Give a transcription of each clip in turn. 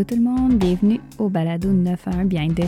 Allô tout le monde, bienvenue au balado 911 Behind the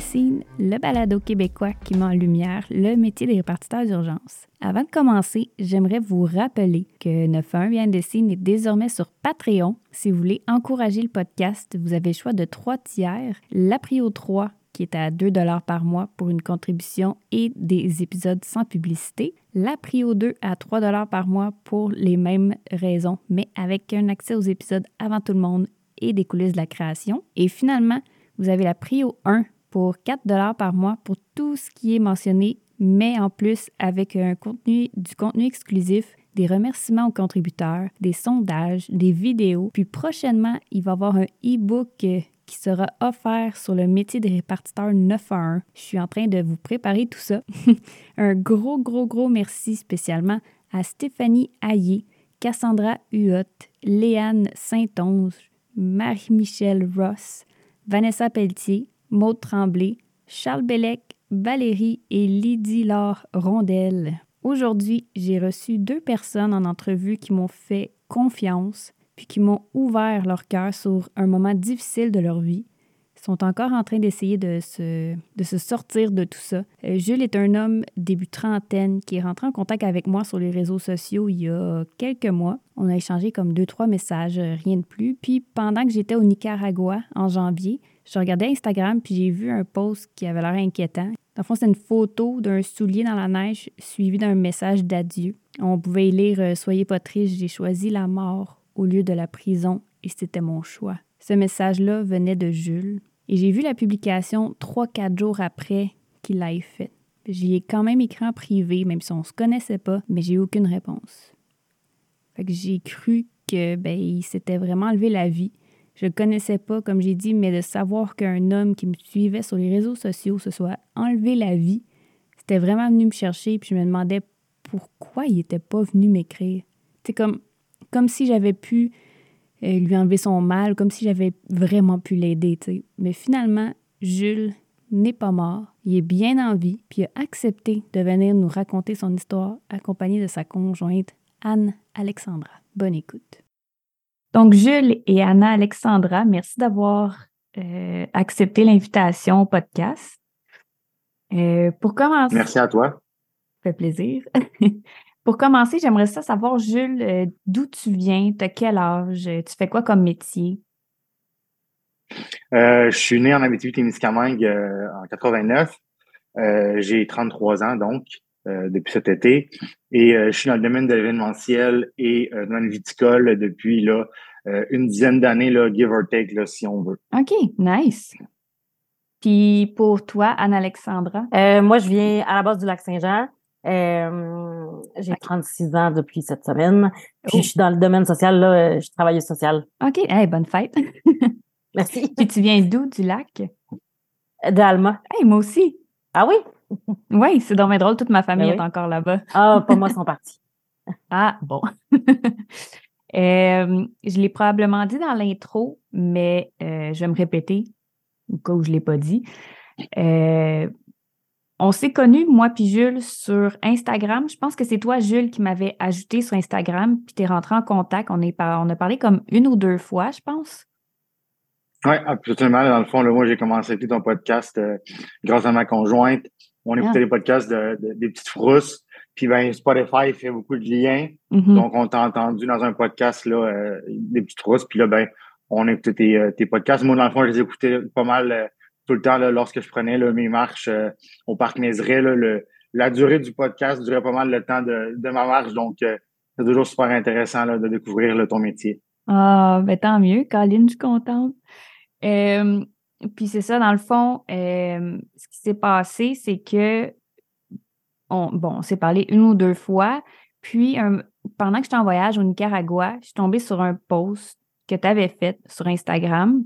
le balado québécois qui met en lumière le métier des répartiteurs d'urgence. Avant de commencer, j'aimerais vous rappeler que 911 Behind the Scene est désormais sur Patreon. Si vous voulez encourager le podcast, vous avez le choix de trois tiers. La Prio 3 qui est à 2 par mois pour une contribution et des épisodes sans publicité. La Prio 2 à 3 par mois pour les mêmes raisons, mais avec un accès aux épisodes avant tout le monde et des coulisses de la création. Et finalement, vous avez la Prio 1 pour 4 par mois pour tout ce qui est mentionné, mais en plus avec un contenu, du contenu exclusif, des remerciements aux contributeurs, des sondages, des vidéos. Puis prochainement, il va y avoir un e-book qui sera offert sur le métier des répartiteurs 9 à 1. Je suis en train de vous préparer tout ça. un gros, gros, gros merci spécialement à Stéphanie Hayé, Cassandra Huot, Léane Saint-Onge, Marie-Michel Ross, Vanessa Pelletier, Maude Tremblay, Charles Bellec, Valérie et Lydie Laure Rondelle. Aujourd'hui, j'ai reçu deux personnes en entrevue qui m'ont fait confiance puis qui m'ont ouvert leur cœur sur un moment difficile de leur vie. Sont encore en train d'essayer de se, de se sortir de tout ça. Euh, Jules est un homme début trentaine qui est rentré en contact avec moi sur les réseaux sociaux il y a quelques mois. On a échangé comme deux, trois messages, euh, rien de plus. Puis pendant que j'étais au Nicaragua en janvier, je regardais Instagram puis j'ai vu un post qui avait l'air inquiétant. Dans le fond, c'était une photo d'un soulier dans la neige suivi d'un message d'adieu. On pouvait y lire euh, Soyez pas triste, j'ai choisi la mort au lieu de la prison et c'était mon choix. Ce message-là venait de Jules et j'ai vu la publication trois, quatre jours après qu'il l'ait fait. J'y ai quand même écrit en privé, même si on ne se connaissait pas, mais j'ai eu aucune réponse. Fait que j'ai cru que ben, il s'était vraiment enlevé la vie. Je connaissais pas, comme j'ai dit, mais de savoir qu'un homme qui me suivait sur les réseaux sociaux se soit enlevé la vie, c'était vraiment venu me chercher, puis je me demandais pourquoi il n'était pas venu m'écrire. C'est comme comme si j'avais pu lui enlever son mal, comme si j'avais vraiment pu l'aider. Mais finalement, Jules n'est pas mort, il est bien en vie, puis il a accepté de venir nous raconter son histoire accompagné de sa conjointe Anne Alexandra. Bonne écoute. Donc, Jules et Anna Alexandra, merci d'avoir euh, accepté l'invitation au podcast. Euh, pour commencer. Merci à toi. Ça fait plaisir. Pour commencer, j'aimerais ça savoir, Jules, euh, d'où tu viens, de quel âge, tu fais quoi comme métier? Euh, je suis né en Abitibi-Témiscamingue euh, en 89. J'ai 33 ans, donc, depuis cet été. Et je suis dans le domaine de l'événementiel et le domaine viticole depuis là, une dizaine d'années, give or take, là, si on veut. OK, nice. Puis pour toi, Anne-Alexandra? moi, je viens à la base du lac Saint-Jean. Euh, j'ai 36 ans depuis cette semaine. Puis je suis dans le domaine social, là, je travaille au social. OK. Hey, bonne fête. Merci. Puis tu viens d'où du lac? D'Alma. Hey, moi aussi. Ah oui? oui, c'est dans mes drôles, toute ma famille ben est encore là-bas. Ah, pas moi, ils sont partis. ah, bon. euh, je l'ai probablement dit dans l'intro, mais euh, je vais me répéter, au cas où je ne l'ai pas dit. Euh, on s'est connus, moi puis Jules, sur Instagram. Je pense que c'est toi, Jules, qui m'avait ajouté sur Instagram, puis tu es rentré en contact. On, est on a parlé comme une ou deux fois, je pense. Oui, absolument. Dans le fond, moi, j'ai commencé tout ton podcast euh, grâce à ma conjointe. On écoutait ah. les podcasts de, des petites frousses. Puis ben, Spotify fait beaucoup de liens. Mm-hmm. Donc, on t'a entendu dans un podcast là, euh, des petites frousses. Puis là, ben, on écoutait tes, euh, tes podcasts. Moi, dans le fond, je les écoutais pas mal le temps, là, lorsque je prenais mes marches euh, au Parc Mézeray, la durée du podcast durait pas mal le temps de, ma marche. Donc, euh, c'est toujours super intéressant là, de découvrir ton métier. Ah, ben tant mieux, Colline, je suis contente. Euh, puis c'est ça, dans le fond, ce qui s'est passé, c'est que, on, bon, on s'est parlé une ou deux fois. Puis, pendant que j'étais en voyage au Nicaragua, je suis tombée sur un post que tu avais fait sur Instagram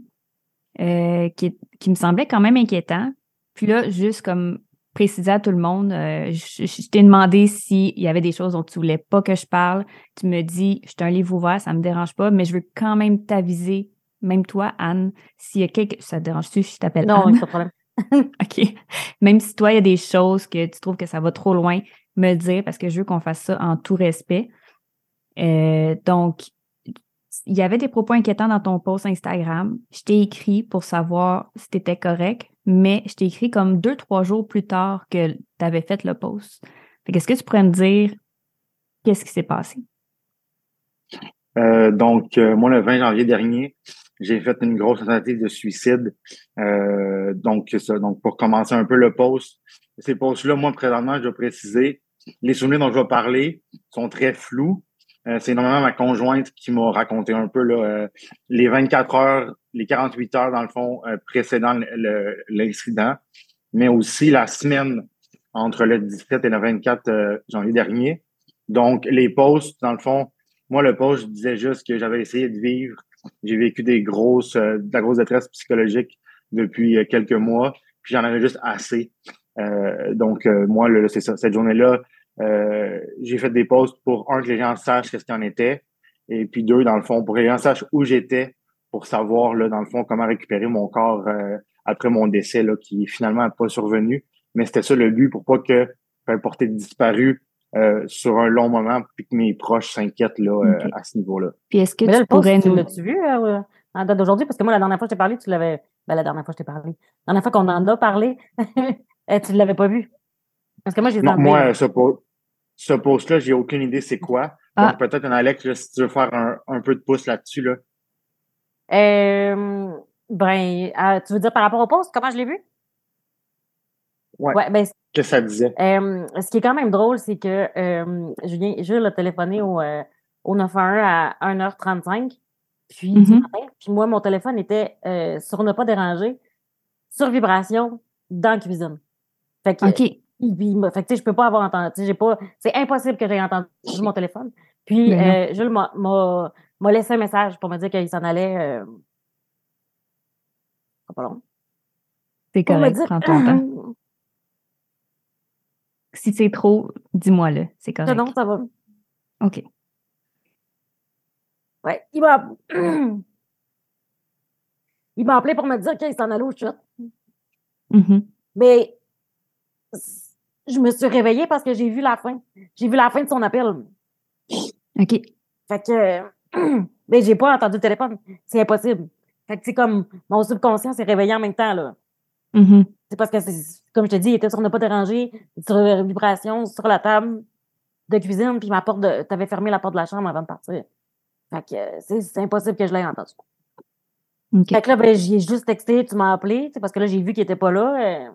euh, qui, me semblait quand même inquiétant. Puis là, juste comme préciser à tout le monde, euh, je, t'ai demandé s'il y avait des choses dont tu voulais pas que je parle. Tu me dis, je suis un livre ouvert, ça me dérange pas, mais je veux quand même t'aviser, même toi, Anne, s'il y a quelque... Ça te dérange-tu si je t'appelle Non, pas de problème. OK. Même si toi, il y a des choses que tu trouves que ça va trop loin, me dire parce que je veux qu'on fasse ça en tout respect. Euh, donc, il y avait des propos inquiétants dans ton post Instagram. Je t'ai écrit pour savoir si tu étais correct, mais je t'ai écrit comme deux, trois jours plus tard que tu avais fait le post. Qu'est-ce que tu pourrais me dire? Qu'est-ce qui s'est passé? Euh, donc, euh, moi, le 20 janvier dernier, j'ai fait une grosse tentative de suicide. Euh, donc, ça, donc, pour commencer un peu le post, ces posts-là, moi, présentement, je dois préciser, les souvenirs dont je vais parler sont très flous. Euh, c'est normalement ma conjointe qui m'a raconté un peu là, euh, les 24 heures, les 48 heures, dans le fond, précédant l'incident, mais aussi la semaine entre le 17 et le 24 janvier dernier. Donc, les posts, dans le fond, moi, le post, je disais juste que j'avais essayé de vivre. J'ai vécu des grosses, euh, de la grosse détresse psychologique depuis euh, quelques mois, puis j'en avais juste assez. Euh, donc, moi, c'est ça. Cette journée-là, j'ai fait des posts pour, un, que les gens sachent ce qu'il en était, et puis deux, dans le fond, pour que les gens sachent où j'étais, pour savoir, là, dans le fond, comment récupérer mon corps après mon décès, là, qui finalement n'a pas survenu. Mais c'était ça le but pour pas que, peu importe disparu, euh, sur un long moment, puis que mes proches s'inquiètent là, euh, à ce niveau-là. Puis est-ce que tu pourrais nous... L'as-tu vu euh, en date d'aujourd'hui? Parce que moi, la dernière fois que je t'ai parlé, tu l'avais... Ben, la dernière fois que je t'ai parlé. La dernière fois qu'on en a parlé, tu ne l'avais pas vu. Parce que moi, j'ai Non, moi, ce, ce post-là, j'ai aucune idée c'est quoi. Ah. Donc, peut-être un Alex, si tu veux faire un, un peu de pouce là-dessus, là. Euh, ben, tu veux dire par rapport au post, comment je l'ai vu? Ouais. ouais ben, que ça disait. Euh, ce qui est quand même drôle, c'est que euh, Julien, Jules a téléphoné au, euh, au 911 à 1h35. Puis, mm-hmm. puis moi, mon téléphone était euh, sur ne pas déranger, sur vibration, dans la cuisine. Fait que, OK. Il, fait que, je peux pas avoir entendu. J'ai pas, c'est impossible que j'aie entendu mon téléphone. Puis, euh, Jules m'a laissé un message pour me dire qu'il s'en allait. pas long. C'est correct, prends ton temps. Si c'est trop, dis-moi-le. C'est correct. Non, ça va. OK. Ouais, il m'a. il m'a appelé pour me dire qu'il s'en allait au chat. Mm-hmm. Mais je me suis réveillée parce que j'ai vu la fin. J'ai vu la fin de son appel. OK. Fait que. Mais j'ai pas entendu le téléphone. C'est impossible. Fait que c'est comme mon subconscient s'est réveillé en même temps, là. Mm-hmm. C'est parce que, comme je te dis, il était sur ne pas déranger, sur vibration, sur la table de cuisine, puis ma porte de. T'avais fermé la porte de la chambre avant de partir. Fait que c'est impossible que je l'aie entendu. Fait que là, ben, j'ai juste texté, tu m'as appelé, parce que là, j'ai vu qu'il était pas là. Euh,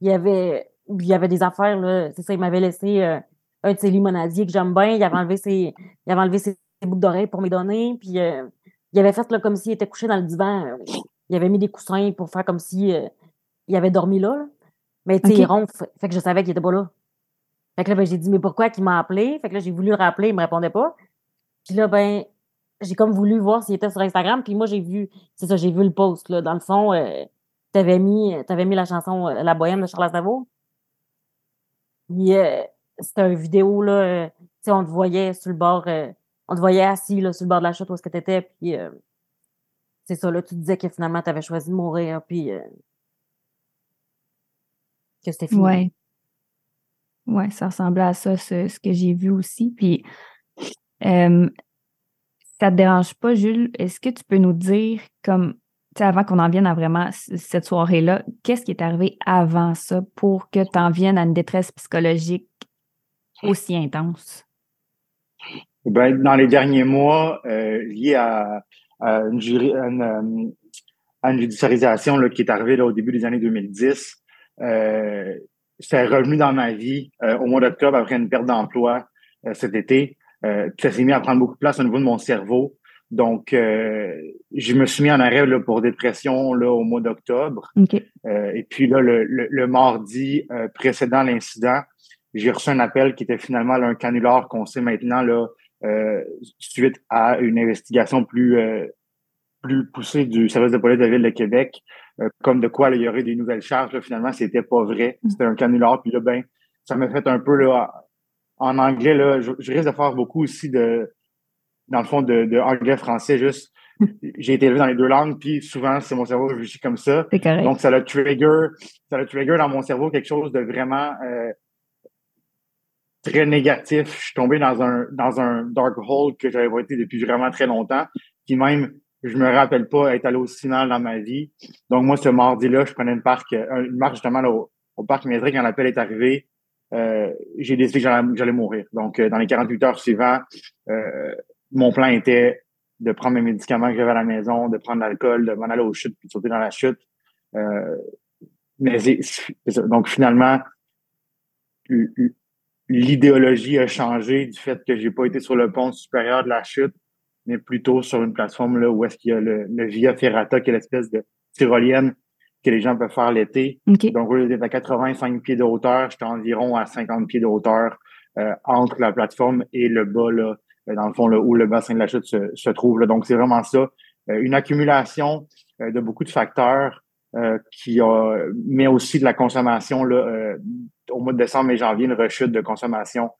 il y avait. Il y avait des affaires, là. C'est ça, il m'avait laissé euh, un de ses limonadiers que j'aime bien. Il avait enlevé ses, il avait enlevé ses, boucles d'oreilles pour me donner. Puis euh, il avait fait là, comme s'il était couché dans le divan. Il avait mis des coussins pour faire comme si il avait dormi là. Mais tu sais, il ronfle. Fait que je savais qu'il était pas là. Fait que là, ben, j'ai dit, mais pourquoi qu'il m'a appelé? Fait que là, j'ai voulu rappeler, il me répondait pas. Puis là, ben, j'ai comme voulu voir s'il était sur Instagram. Puis moi, j'ai vu, c'est ça, j'ai vu le post, là. Dans le fond, euh, t'avais mis, avais mis la chanson euh, La Bohème de Charles Aznavour. Puis euh, c'était une vidéo, là, tu sais, on te voyait sur le bord, on te voyait assis, là, sur le bord de la chute où est-ce que t'étais. Puis c'est ça, là, tu disais que finalement, t'avais choisi de mourir. Puis que c'était fini. Ouais. Ouais, ça ressemblait à ça, ce, que j'ai vu aussi. Puis, euh, ça te dérange pas, Jules? Est-ce que tu peux nous dire, comme, avant qu'on en vienne à vraiment cette soirée-là, qu'est-ce qui est arrivé avant ça pour que tu en viennes à une détresse psychologique aussi intense? Ben, dans les derniers mois, euh, lié à, une, judiciarisation là, qui est arrivée là, au début des années 2010, euh, c'est revenu dans ma vie euh, au mois d'octobre après une perte d'emploi euh, cet été. Euh, ça s'est mis à prendre beaucoup de place au niveau de mon cerveau. Donc, euh, je me suis mis en arrêt là, pour dépression là, au mois d'octobre. et puis là, le, le, mardi précédent l'incident, j'ai reçu un appel qui était finalement là, un canular qu'on sait maintenant là, suite à une investigation plus plus poussée du service de police de la Ville de Québec euh, comme de quoi il y aurait des nouvelles charges. Là, finalement, c'était pas vrai. Mm. C'était un canular. Puis là, ben, ça m'a fait un peu là, en anglais, là, je, risque de faire beaucoup aussi de, dans le fond, de, de anglais-français, juste. J'ai été élevé dans les deux langues, puis souvent, c'est mon cerveau réfléchit comme ça. Donc, ça a trigger, ça a trigger dans mon cerveau quelque chose de vraiment euh, très négatif. Je suis tombé dans un dans un dark hole que j'avais été depuis vraiment très longtemps. Puis même, je me rappelle pas être allé au cinéma dans ma vie. Donc, moi, ce mardi-là, je prenais une, parc, une marche justement au, parc Médric quand l'appel est arrivé. Euh, j'ai décidé que j'allais mourir. Donc, euh, dans les 48 heures suivantes, euh, mon plan était de prendre mes médicaments que j'avais à la maison, de prendre l'alcool, de m'en aller aux chutes puis de sauter dans la chute. mais donc, finalement, l'idéologie a changé du fait que j'ai pas été sur le pont supérieur de la chute, mais plutôt sur une plateforme là où est-ce qu'il y a le, Via Ferrata, qui est l'espèce de tyrolienne que les gens peuvent faire l'été. Donc, au lieu d'être à 85 pieds de hauteur, j'étais environ à 50 pieds de hauteur euh, entre la plateforme et le bas, là, euh, dans le fond, là, où le bassin de la chute se, se trouve. Là. Donc, c'est vraiment ça. Euh, une accumulation de beaucoup de facteurs qui a, mais aussi de la consommation là, au mois de décembre et janvier, une rechute de consommation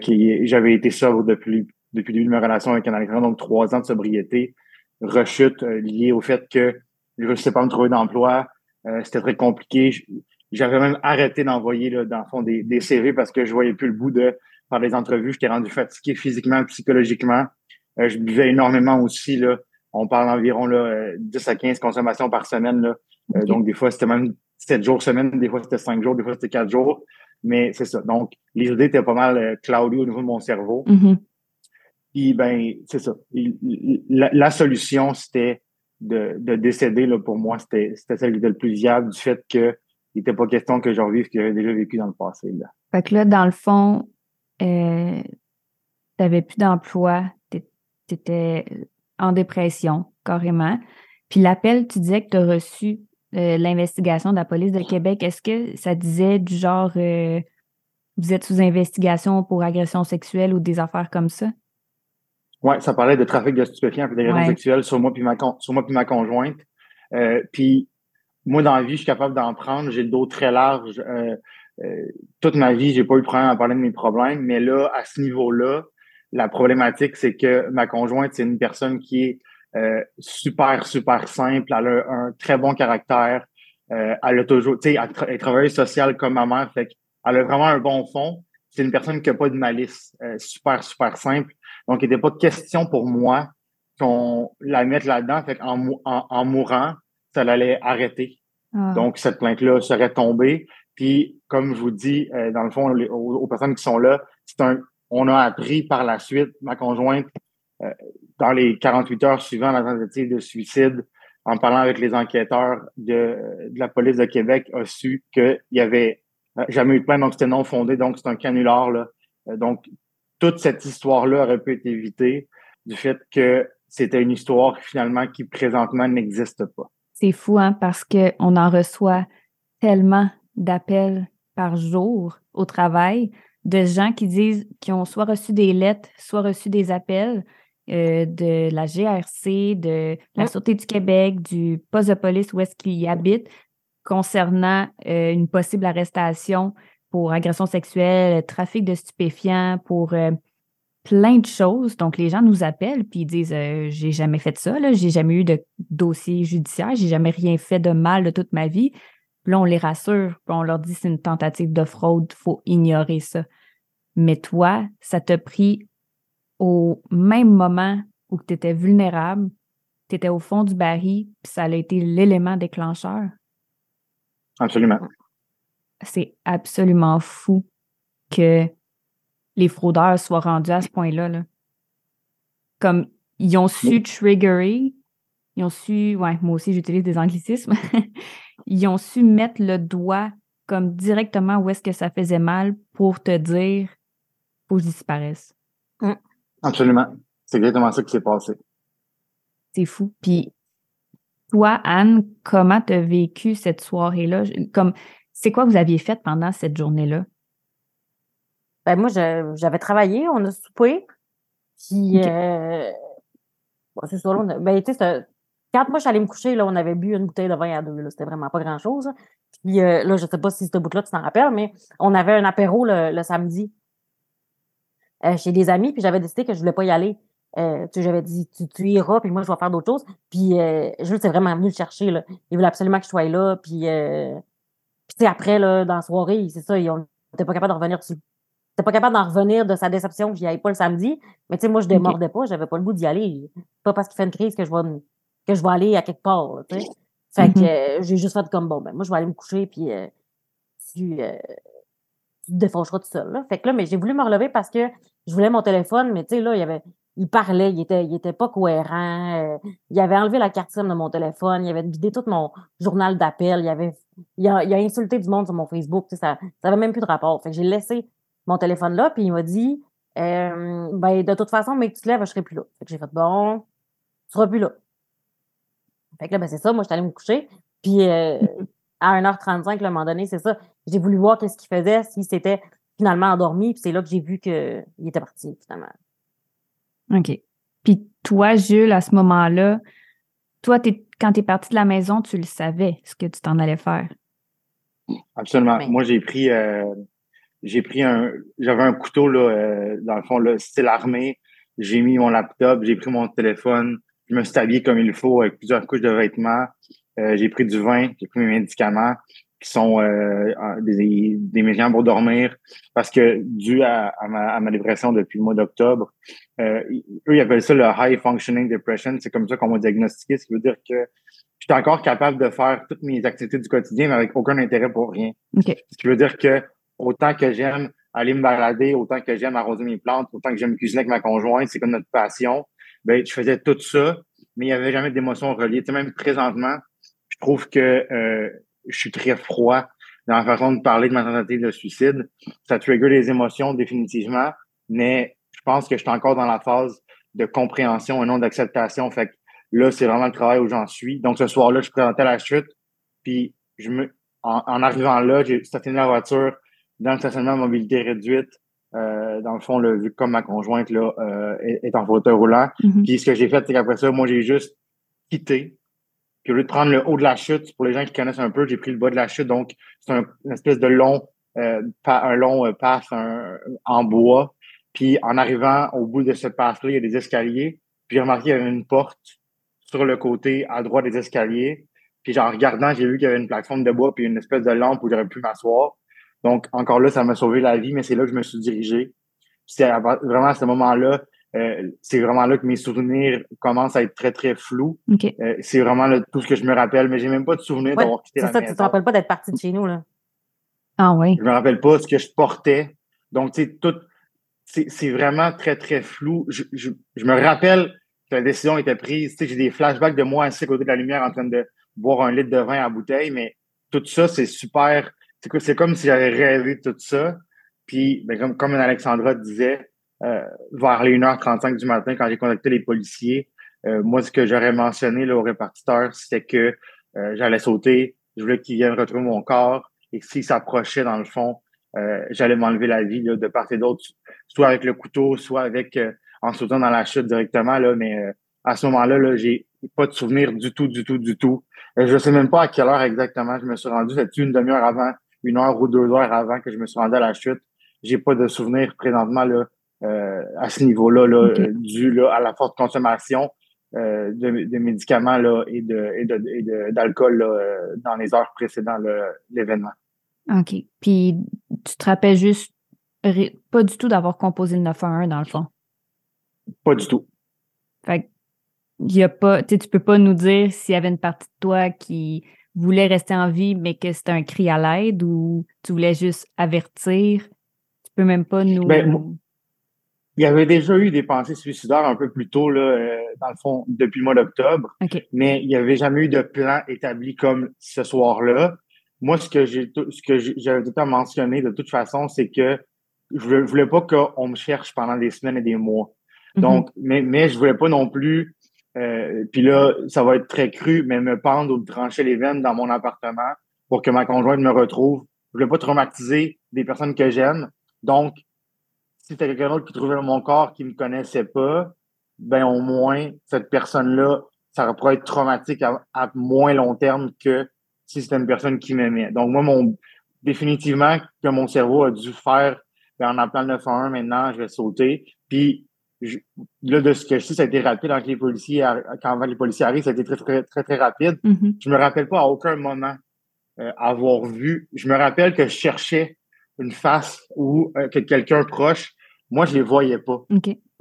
qui j'avais été sobre depuis depuis le début de ma relation avec un Alexandre, donc trois ans de sobriété, rechute liée au fait que je ne réussissais pas me trouver d'emploi, euh, c'était très compliqué. J'avais même arrêté d'envoyer dans le fond des, des, CV parce que je voyais plus le bout de faire des entrevues. J'étais rendu fatigué physiquement, psychologiquement. Euh, je buvais énormément aussi. Là. On parle environ là, 10 à 15 consommations par semaine. Là. Euh, donc, des fois, c'était même 7 jours semaine, des fois, c'était 5 jours, des fois, c'était 4 jours. Mais c'est ça. Donc, les idées étaient pas mal cloudy au niveau de mon cerveau. Mm-hmm. Puis, ben, c'est ça. La, la solution, c'était de, de décéder, là, pour moi, c'était celle qui était le plus viable du fait qu'il n'était pas question que je revive ce que j'avais déjà vécu dans le passé. Là. Fait que là, dans le fond, euh, tu n'avais plus d'emploi, tu étais en dépression, carrément. Puis l'appel, tu disais que tu as reçu euh, l'investigation de la police de Québec. Est-ce que ça disait du genre euh, vous êtes sous investigation pour agression sexuelle ou des affaires comme ça? Oui, ça parlait de trafic de stupéfiants et d'agression sexuelle sur moi puis ma, sur moi puis ma conjointe. Euh, puis moi, dans la vie, je suis capable d'en prendre. J'ai le dos très large. Euh, euh, toute ma vie, j'ai pas eu de problème à parler de mes problèmes. Mais là, à ce niveau-là, la problématique, c'est que ma conjointe, c'est une personne qui est super, super simple. Elle a un très bon caractère. elle a toujours, tu sais, elle, elle travaille sociale comme ma mère. Fait elle a vraiment un bon fond. C'est une personne qui a pas de malice. super, super simple. Donc, il n'était pas question pour moi qu'on la mette là-dedans. Fait en, en, mourant, ça allait arrêter. Ah. Donc, cette plainte-là serait tombée. Puis, comme je vous dis, euh, dans le fond, aux, personnes qui sont là, c'est un, on a appris par la suite, ma conjointe, euh, dans les 48 heures suivant la tentative de suicide, en parlant avec les enquêteurs de, de la police de Québec, a su qu'il y avait euh, jamais eu de plainte, donc c'était non fondé, donc c'est un canular. Là. Donc, toute cette histoire-là aurait pu être évitée du fait que c'était une histoire finalement qui présentement n'existe pas. C'est fou, hein, parce qu'on en reçoit tellement d'appels par jour au travail de gens qui disent qu'ils ont soit reçu des lettres, soit reçu des appels euh, de la GRC, de la Sûreté du Québec, du poste de police où est-ce qu'ils habitent concernant euh, une possible arrestation pour agression sexuelle, trafic de stupéfiants, pour euh, plein de choses. Donc, les gens nous appellent puis ils disent euh, J'ai jamais fait ça, j'ai jamais eu de dossier judiciaire, j'ai jamais rien fait de mal de toute ma vie. Là, on les rassure, puis on leur dit c'est une tentative de fraude, il faut ignorer ça. Mais toi, ça t'a pris au même moment où tu étais vulnérable, tu étais au fond du baril, puis ça a été l'élément déclencheur? Absolument c'est absolument fou que les fraudeurs soient rendus à ce point-là. Comme ils ont su triggerer, ils ont su, ouais, moi aussi j'utilise des anglicismes, ils ont su mettre le doigt comme directement où est-ce que ça faisait mal pour te dire faut que je disparaisse. Mm. Absolument. C'est exactement ça qui s'est passé. C'est fou. Puis toi, Anne, comment tu as vécu cette soirée-là? Comme c'est quoi vous aviez fait pendant cette journée-là? Ben moi, j'avais travaillé, on a soupé. Puis, euh, c'est ça, là, ben, tu sais, quand moi, je suis allée me coucher, là, on avait bu une bouteille de vin à deux. C'était vraiment pas grand-chose. Puis euh, là, je sais pas si ce bout-là, tu t'en rappelles, mais on avait un apéro le, samedi euh, chez des amis, puis j'avais décidé que je voulais pas y aller. Euh, tu j'avais dit, tu, iras, puis moi, je vais faire d'autres choses. Puis euh, Jules c'est vraiment venu le chercher. Là. Il voulait absolument que je sois là. Puis puis après, là, dans la soirée, c'est ça, ils n'étaient pas capables de revenir dessus. n'était pas capable d'en revenir de sa déception que j'y allais pas le samedi. Mais tu sais, moi, je démordais pas, j'avais pas le goût d'y aller. Pas parce qu'il fait une crise que je vais, que je vais aller à quelque part. sais. Fait que mm-hmm. euh, j'ai juste fait comme bon, ben moi, je vais aller me coucher, puis euh, tu, euh, tu, te défonceras tout seul. Là. Fait que là, mais j'ai voulu me relever parce que je voulais mon téléphone, mais tu sais, là, il y avait. Il parlait, il était, il était pas cohérent. il avait enlevé la carte SIM de mon téléphone, il avait vidé tout mon journal d'appel, il avait il a, il a, insulté du monde sur mon Facebook, ça, ça avait même plus de rapport. Fait que j'ai laissé mon téléphone là, puis il m'a dit ben de toute façon, mais que tu te lèves, je serai plus là. Fait que j'ai fait bon, tu seras plus là. Fait que là, ben c'est ça, moi, je suis allée me coucher. Puis euh, à 1h35, à un moment donné, c'est ça. J'ai voulu voir qu'est-ce qu'il faisait, s'il s'était finalement endormi. Puis c'est là que j'ai vu qu'il était parti, finalement. OK. Puis toi, Jules, à ce moment-là, toi, quand tu es parti de la maison, tu le savais, ce que tu t'en allais faire? Absolument. Moi, j'ai pris euh, j'ai pris un j'avais un couteau là, euh, dans le fond, là, style armé. J'ai mis mon laptop, j'ai pris mon téléphone, je me suis habillé comme il faut avec plusieurs couches de vêtements. Euh, j'ai pris du vin, j'ai pris mes médicaments qui sont euh, des, des médicaments pour dormir parce que dû à, ma, dépression depuis le mois d'octobre, euh, eux ils appellent ça le high functioning depression. C'est comme ça qu'on m'a diagnostiqué, ce qui veut dire que je suis encore capable de faire toutes mes activités du quotidien mais avec aucun intérêt pour rien. Ce qui veut dire que autant que j'aime aller me balader, autant que j'aime arroser mes plantes, autant que j'aime cuisiner avec ma conjointe, c'est comme notre passion ben, je faisais tout ça, mais il n'y avait jamais d'émotions reliées. Tu sais, même présentement, je trouve que euh, je suis très froid dans la façon de parler de ma tentative de suicide. Ça trigger les émotions définitivement, mais je pense que je suis encore dans la phase de compréhension et non d'acceptation. Fait que là, c'est vraiment le travail où j'en suis. Donc, ce soir-là, je présentais la chute, puis je me, en, arrivant là, j'ai stationné la voiture dans le stationnement à mobilité réduite euh, dans le fond, là, vu comme ma conjointe là, euh, est, en fauteuil roulant. Mm-hmm. Puis ce que j'ai fait, c'est qu'après ça, moi, j'ai juste quitté. Puis au lieu de prendre le haut de la chute, pour les gens qui connaissent un peu, j'ai pris le bas de la chute. Donc, c'est un, une espèce de long, euh, un long passe en bois. Puis en arrivant au bout de cette passe-là, il y a des escaliers. Puis j'ai remarqué qu'il y avait une porte sur le côté à droite des escaliers. Puis en regardant, j'ai vu qu'il y avait une plateforme de bois puis une espèce de lampe où j'aurais pu m'asseoir. Donc, encore là, ça m'a sauvé la vie, mais c'est là que je me suis dirigé. C'est vraiment à ce moment-là, euh, c'est vraiment là que mes souvenirs commencent à être très, très flous. Euh, c'est vraiment tout ce que je me rappelle, mais j'ai même pas de souvenir d'avoir quitté la ça, maison. Tu te rappelles pas d'être parti de chez nous, là? Ah oui. Je me rappelle pas ce que je portais. Donc, tu sais, tout, c'est vraiment très, très flou. Je, me rappelle que la décision était prise. Tu sais, j'ai des flashbacks de moi assis à côté de la lumière en train de boire un litre de vin à bouteille, mais tout ça, c'est super c'est comme si j'avais rêvé tout ça. Puis, ben, comme, comme Alexandra disait, euh, vers les 1h35 du matin, quand j'ai contacté les policiers, euh, moi, ce que j'aurais mentionné là, au répartiteur, c'était que euh, j'allais sauter, je voulais qu'ils viennent retrouver mon corps et s'ils s'approchaient, dans le fond, j'allais m'enlever la vie de part et d'autre, soit avec le couteau, soit avec en sautant dans la chute directement. Là, mais à ce moment-là, -là, j'ai pas de souvenir du tout, du tout, du tout. je sais même pas à quelle heure exactement je me suis rendu. C'était une demi-heure avant une heure ou deux heures avant que je me suis rendu à la chute. J'ai pas de souvenir présentement là, euh, à ce niveau-là, là, dû à la forte consommation euh, de, médicaments là, et de d'alcool euh, dans les heures précédant l'événement. OK. Puis tu te rappelles juste pas du tout d'avoir composé le 911 dans le fond? Pas du tout. Fait il y a pas, tu peux pas nous dire s'il y avait une partie de toi qui voulais rester en vie, mais que c'était un cri à l'aide ou tu voulais juste avertir? Tu peux même pas nous. Ben, il y avait déjà eu des pensées suicidaires un peu plus tôt, là, euh, dans le fond, depuis le mois d'octobre. Mais il n'y avait jamais eu de plan établi comme ce soir-là. Moi, ce que j'ai ce que j'avais tout à mentionner de toute façon, c'est que je ne voulais pas qu'on me cherche pendant des semaines et des mois. Mm-hmm. Donc, mais, mais je voulais pas non plus euh, puis là, ça va être très cru, mais me pendre ou me trancher les veines dans mon appartement pour que ma conjointe me retrouve. Je voulais pas traumatiser des personnes que j'aime. Donc, si c'était quelqu'un d'autre qui trouvait mon corps qui me connaissait pas, ben au moins, cette personne-là, ça pourrait être traumatique à, moins long terme que si c'était une personne qui m'aimait. Donc, moi, mon définitivement que mon cerveau a dû faire ben, en appelant le 911, maintenant, je vais sauter. Puis là, de ce que je sais, ça a été rapide quand les policiers, quand les policiers arrivent, ça a été très, très, très, très rapide. Mm-hmm. Je me rappelle pas à aucun moment euh, avoir vu. Je me rappelle que je cherchais une face ou euh, que quelqu'un proche, moi, je les voyais pas.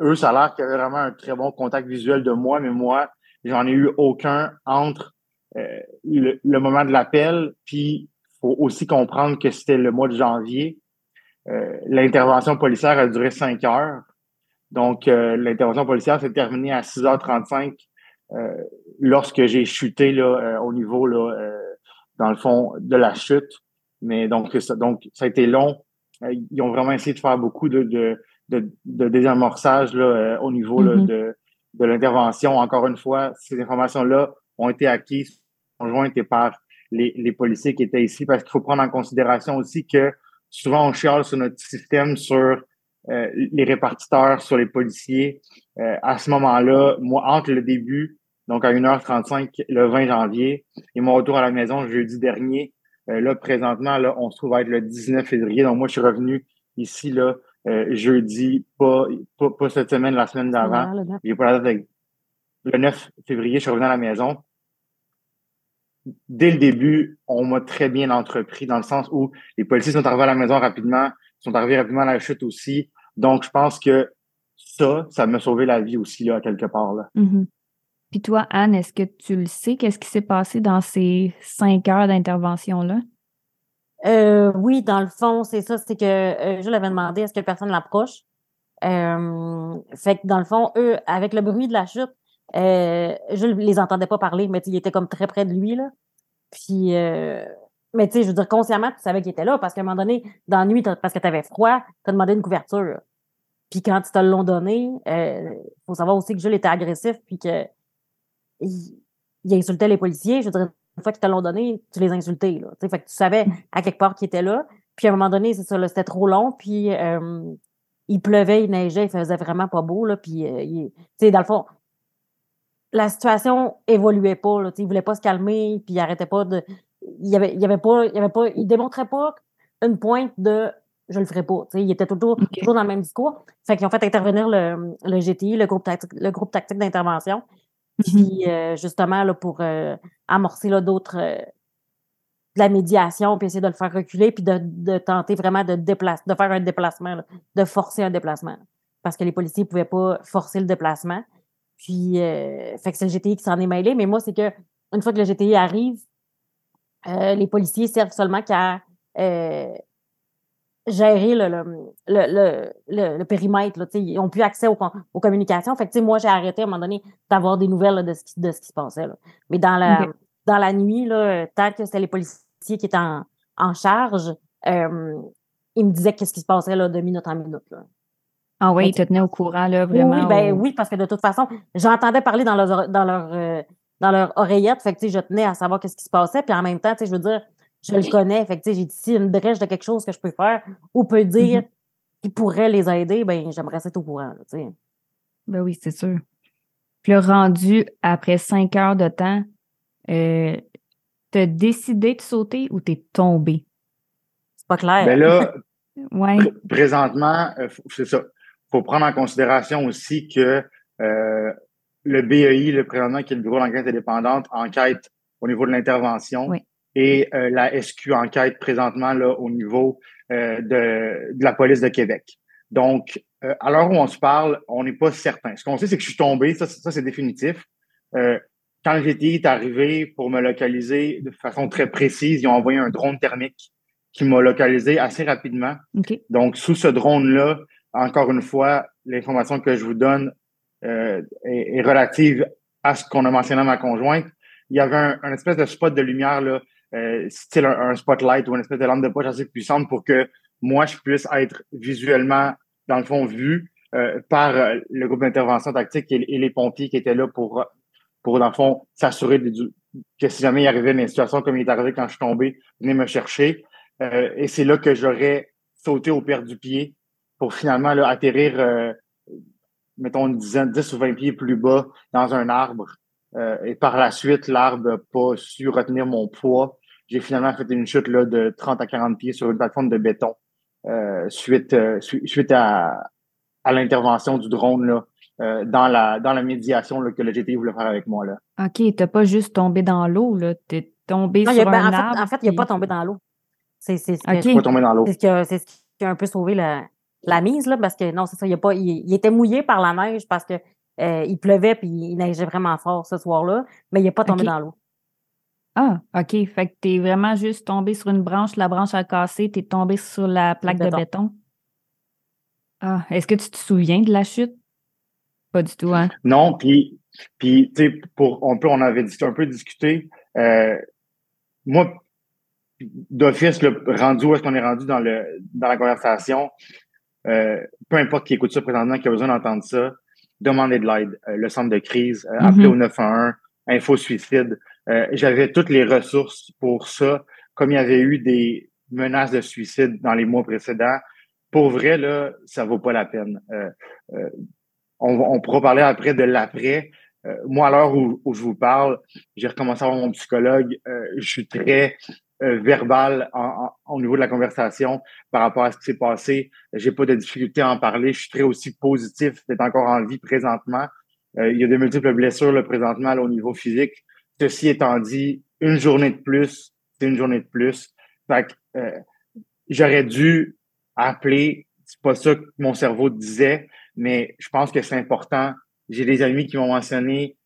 Eux, ça a l'air qu'il y avait vraiment un très bon contact visuel de moi, mais moi, j'en ai eu aucun entre euh, le, moment de l'appel, puis faut aussi comprendre que c'était le mois de janvier. Euh, l'intervention policière a duré cinq heures. Donc, l'intervention policière s'est terminée à 6h35 lorsque j'ai chuté là, au niveau, là, dans le fond, de la chute. Mais donc, ça, donc, ça a été long. Euh, ils ont vraiment essayé de faire beaucoup de, de, de, désamorçage là, euh, au niveau mm-hmm. de, de l'intervention. Encore une fois, ces informations-là ont été acquises conjointes par les, les policiers qui étaient ici parce qu'il faut prendre en considération aussi que souvent on chiale sur notre système, sur euh, les répartiteurs, sur les policiers. à ce moment-là, moi, entre le début, donc à 1h35 le 20 janvier, et mon retour à la maison jeudi dernier, euh, là, présentement, là, on se trouve à être le 19 février. Donc, moi, je suis revenu ici, là, euh, jeudi, pas, pas, cette semaine, la semaine d'avant. J'ai pas la date Le 9 février, je suis revenu à la maison. Dès le début, on m'a très bien entrepris dans le sens où les policiers sont arrivés à la maison rapidement, sont arrivés rapidement à la chute aussi. Donc, je pense que ça, ça m'a sauvé la vie aussi, là, quelque part. Là. Mm-hmm. Puis toi, Anne, est-ce que tu le sais? Qu'est-ce qui s'est passé dans ces cinq heures d'intervention-là? Euh, oui, dans le fond, c'est ça. C'est que euh, je l'avais demandé est-ce que personne l'approche? Euh, fait que dans le fond, eux, avec le bruit de la chute, je les entendais pas parler, mais ils étaient comme très près de lui. Là. Puis, mais tu sais, je veux dire, consciemment, tu savais qu'il était là parce qu'à un moment donné, dans la nuit, parce que tu avais froid, tu as demandé une couverture. Puis quand ils te l'ont donné, il faut savoir aussi que Jules était agressif, puis que il, insultait les policiers. Je veux dire, une fois qu'ils te l'ont donné, tu les insultais. Là, fait que tu savais à quelque part qu'ils étaient là. Puis à un moment donné, c'est ça, c'était trop long. Puis euh, il pleuvait, il neigeait, il faisait vraiment pas beau. Là, puis, euh, dans le fond, la situation évoluait pas. Là, il voulait pas se calmer, puis il arrêtait pas de. Il y avait, il y avait pas, il y avait pas, il démontrait pas une pointe de je le ferai pas. il était toujours, toujours dans le même discours. Fait qu'ils ont fait intervenir le, le GTI, le groupe tactique, le groupe tactique d'intervention. Puis mmh euh, justement, là, pour euh, amorcer d'autres euh, de la médiation, puis essayer de le faire reculer, puis de, de tenter vraiment de déplacer, de faire un déplacement, de forcer un déplacement. Parce que les policiers ne pouvaient pas forcer le déplacement. Puis fait que c'est le GTI qui s'en est mêlé. Mais moi, c'est que une fois que le GTI arrive, les policiers servent seulement qu'à gérer le, le, le, le, le périmètre. Là, ils n'ont plus accès aux, aux communications. Fait que, moi, j'ai arrêté à un moment donné d'avoir des nouvelles de, ce qui, de ce qui se passait. Là. Mais dans la, dans la nuit, là, tant que c'était les policiers qui étaient en, en charge, euh, ils me disaient qu'est-ce qui se passait là, de minute en minute. Là. Ah oui, ils te tenaient au courant, là, vraiment. Oui, ben, oui parce que de toute façon, j'entendais parler dans leur, dans leur, euh, dans leur oreillette. Fait que, je tenais à savoir qu'est-ce qui se passait. Puis en même temps, je veux dire, je le connais. Fait que, j'ai dit, si une brèche de quelque chose que je peux faire ou peut dire mm-hmm. qui pourrait les aider, ben, j'aimerais être au courant, sais. Ben oui, c'est sûr. Puis le rendu, après cinq heures de temps, euh, t'as décidé de sauter ou t'es tombé? C'est pas clair. Ben là, ouais. présentement, euh, c'est ça. faut prendre en considération aussi que euh, le BEI, le présentement, qui est le bureau d'enquête indépendante, enquête au niveau de l'intervention. Oui et euh, la SQ enquête présentement là, au niveau euh, de, de, la police de Québec. Donc, euh, à l'heure où on se parle, on n'est pas certain. Ce qu'on sait, c'est que je suis tombé, ça, ça c'est définitif. quand le GTI est arrivé pour me localiser de façon très précise, ils ont envoyé un drone thermique qui m'a localisé assez rapidement. Donc, sous ce drone-là, encore une fois, l'information que je vous donne est, est, relative à ce qu'on a mentionné à ma conjointe. Il y avait un, un espèce de spot de lumière là, euh, style un, spotlight ou une espèce de lampe de poche assez puissante pour que moi, je puisse être visuellement, dans le fond, vu euh, par euh, le groupe d'intervention tactique et, les pompiers qui étaient là pour, pour dans le fond, s'assurer que si jamais il arrivait une situation comme il est arrivé quand je suis tombé, venez me chercher. et c'est là que j'aurais sauté au père du pied pour finalement là, atterrir, mettons, une dizaine, 10 ou 20 pieds plus bas dans un arbre. et par la suite, l'arbre n'a pas su retenir mon poids j'ai finalement fait une chute là, de 30 à 40 pieds sur une plateforme de béton euh, suite, euh, suite à, à l'intervention du drone là, euh, dans, la, dans la médiation là, que le GTI voulait faire avec moi. Là. OK, t'as pas juste tombé dans l'eau, là. T'es tombé sur un en arbre. Fait, en fait, il n'a pas tombé dans l'eau. C'est ce, qui a un peu sauvé la, la mise, là, parce que non, c'est ça, il, a pas, il, était mouillé par la neige parce que euh, il pleuvait puis il neigeait vraiment fort ce soir-là, mais il n'est pas tombé dans l'eau. Ah, OK. Fait que tu es vraiment juste tombé sur une branche, la branche a cassé, tu es tombé sur la plaque de béton. Ah, est-ce que tu te souviens de la chute? Pas du tout, hein? Non, puis, puis tu sais, pour, on, peut, on avait un peu discuté. Euh, moi, d'office, le rendu où est-ce qu'on est rendu dans, le, dans la conversation, euh, peu importe qui écoute ça présentement, qui a besoin d'entendre ça, demandez de l'aide. Euh, le centre de crise, euh, appelez au 911, info suicide. J'avais toutes les ressources pour ça. Comme il y avait eu des menaces de suicide dans les mois précédents, pour vrai, là, ça vaut pas la peine. On, on, pourra parler après de l'après. moi, à l'heure où, où, je vous parle, j'ai recommencé à voir mon psychologue. je suis très euh, verbal au niveau de la conversation par rapport à ce qui s'est passé. J'ai pas de difficulté à en parler. Je suis très aussi positif d'être encore en vie présentement. Euh, il y a de multiples blessures le présentement au niveau physique. Ceci étant dit, une journée de plus, c'est une journée de plus. Fait que, euh, j'aurais dû appeler. C'est pas ça que mon cerveau disait, mais je pense que c'est important. J'ai des amis qui m'ont mentionné,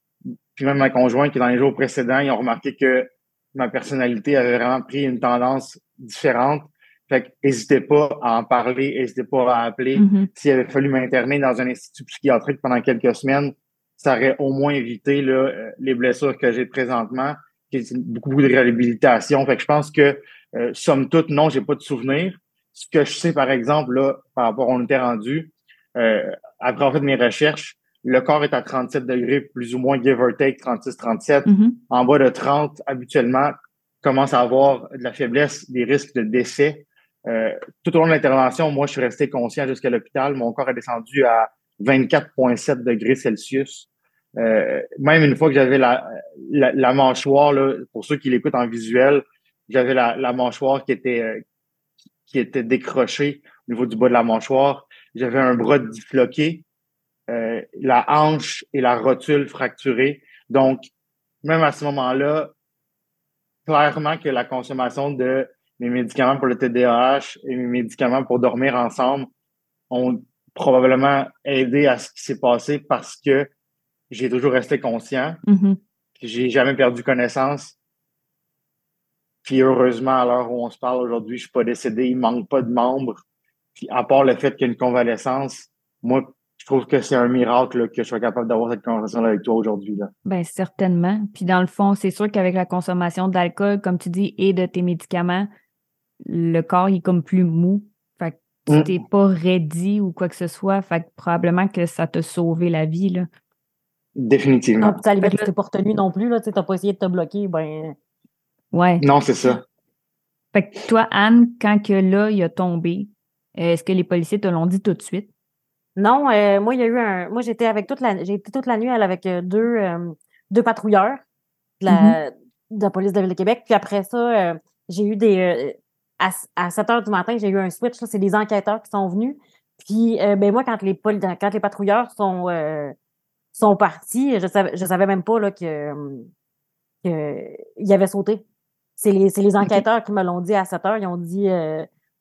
puis même ma conjointe qui dans les jours précédents, ils ont remarqué que ma personnalité avait vraiment pris une tendance différente. Fait n'hésitez pas à en parler, n'hésitez pas à appeler. Mm-hmm. S'il avait fallu m'interner dans un institut psychiatrique pendant quelques semaines, ça aurait au moins évité là, euh, les blessures que j'ai présentement, qui est beaucoup, de réhabilitation. Fait que je pense que, euh, somme toute, non, j'ai pas de souvenirs. Ce que je sais, par exemple, là, par rapport à on était rendu, euh, après avoir fait mes recherches, le corps est à 37 degrés, plus ou moins give or take 36-37. Mm-hmm. En bas de 30, habituellement, commence à avoir de la faiblesse, des risques de décès. Euh, tout au long de l'intervention, moi, je suis resté conscient jusqu'à l'hôpital. Mon corps est descendu à 24,7 degrés Celsius. Euh, même une fois que j'avais la, la, mâchoire, là, pour ceux qui l'écoutent en visuel, j'avais la, la, mâchoire qui était, euh, qui était décrochée au niveau du bas de la mâchoire. J'avais un bras disloqué. Euh, la hanche et la rotule fracturée. Donc, même à ce moment-là, clairement que la consommation de mes médicaments pour le TDAH et mes médicaments pour dormir ensemble ont probablement aidé à ce qui s'est passé parce que j'ai toujours resté conscient. Mm-hmm. J'ai jamais perdu connaissance. Puis heureusement, à l'heure où on se parle aujourd'hui, je suis pas décédé, il manque pas de membres. Puis à part le fait qu'il y a une convalescence, moi, je trouve que c'est un miracle que je sois capable d'avoir cette conversation avec toi aujourd'hui. Bien, certainement. Puis dans le fond, c'est sûr qu'avec la consommation d'alcool, comme tu dis, et de tes médicaments, le corps est comme plus mou. Fait que tu mm. t'es pas ready ou quoi que ce soit. Fait que probablement que ça t'a sauvé la vie. Là. Définitivement. Tu n'as pas retenu non plus. Tu n'as pas essayé de te bloquer. Ben... Ouais. Non, c'est ça. Fait que toi, Anne, quand que là, il a tombé, est-ce que les policiers te l'ont dit tout de suite? Non, euh, moi, il y a eu un. Moi, j'étais avec toute la. J'ai été toute la nuit avec euh, deux, euh, deux patrouilleurs de la, mm-hmm. de la police de Ville de Québec. Puis après ça, j'ai eu des. À, à, 7 heures du matin, j'ai eu un switch. C'est des enquêteurs qui sont venus. Puis ben moi, quand les quand les patrouilleurs sont, sont partis, je savais, je savais même pas là, que, que il avait sauté. C'est les, les enquêteurs qui me l'ont dit à 7 heures. Ils ont dit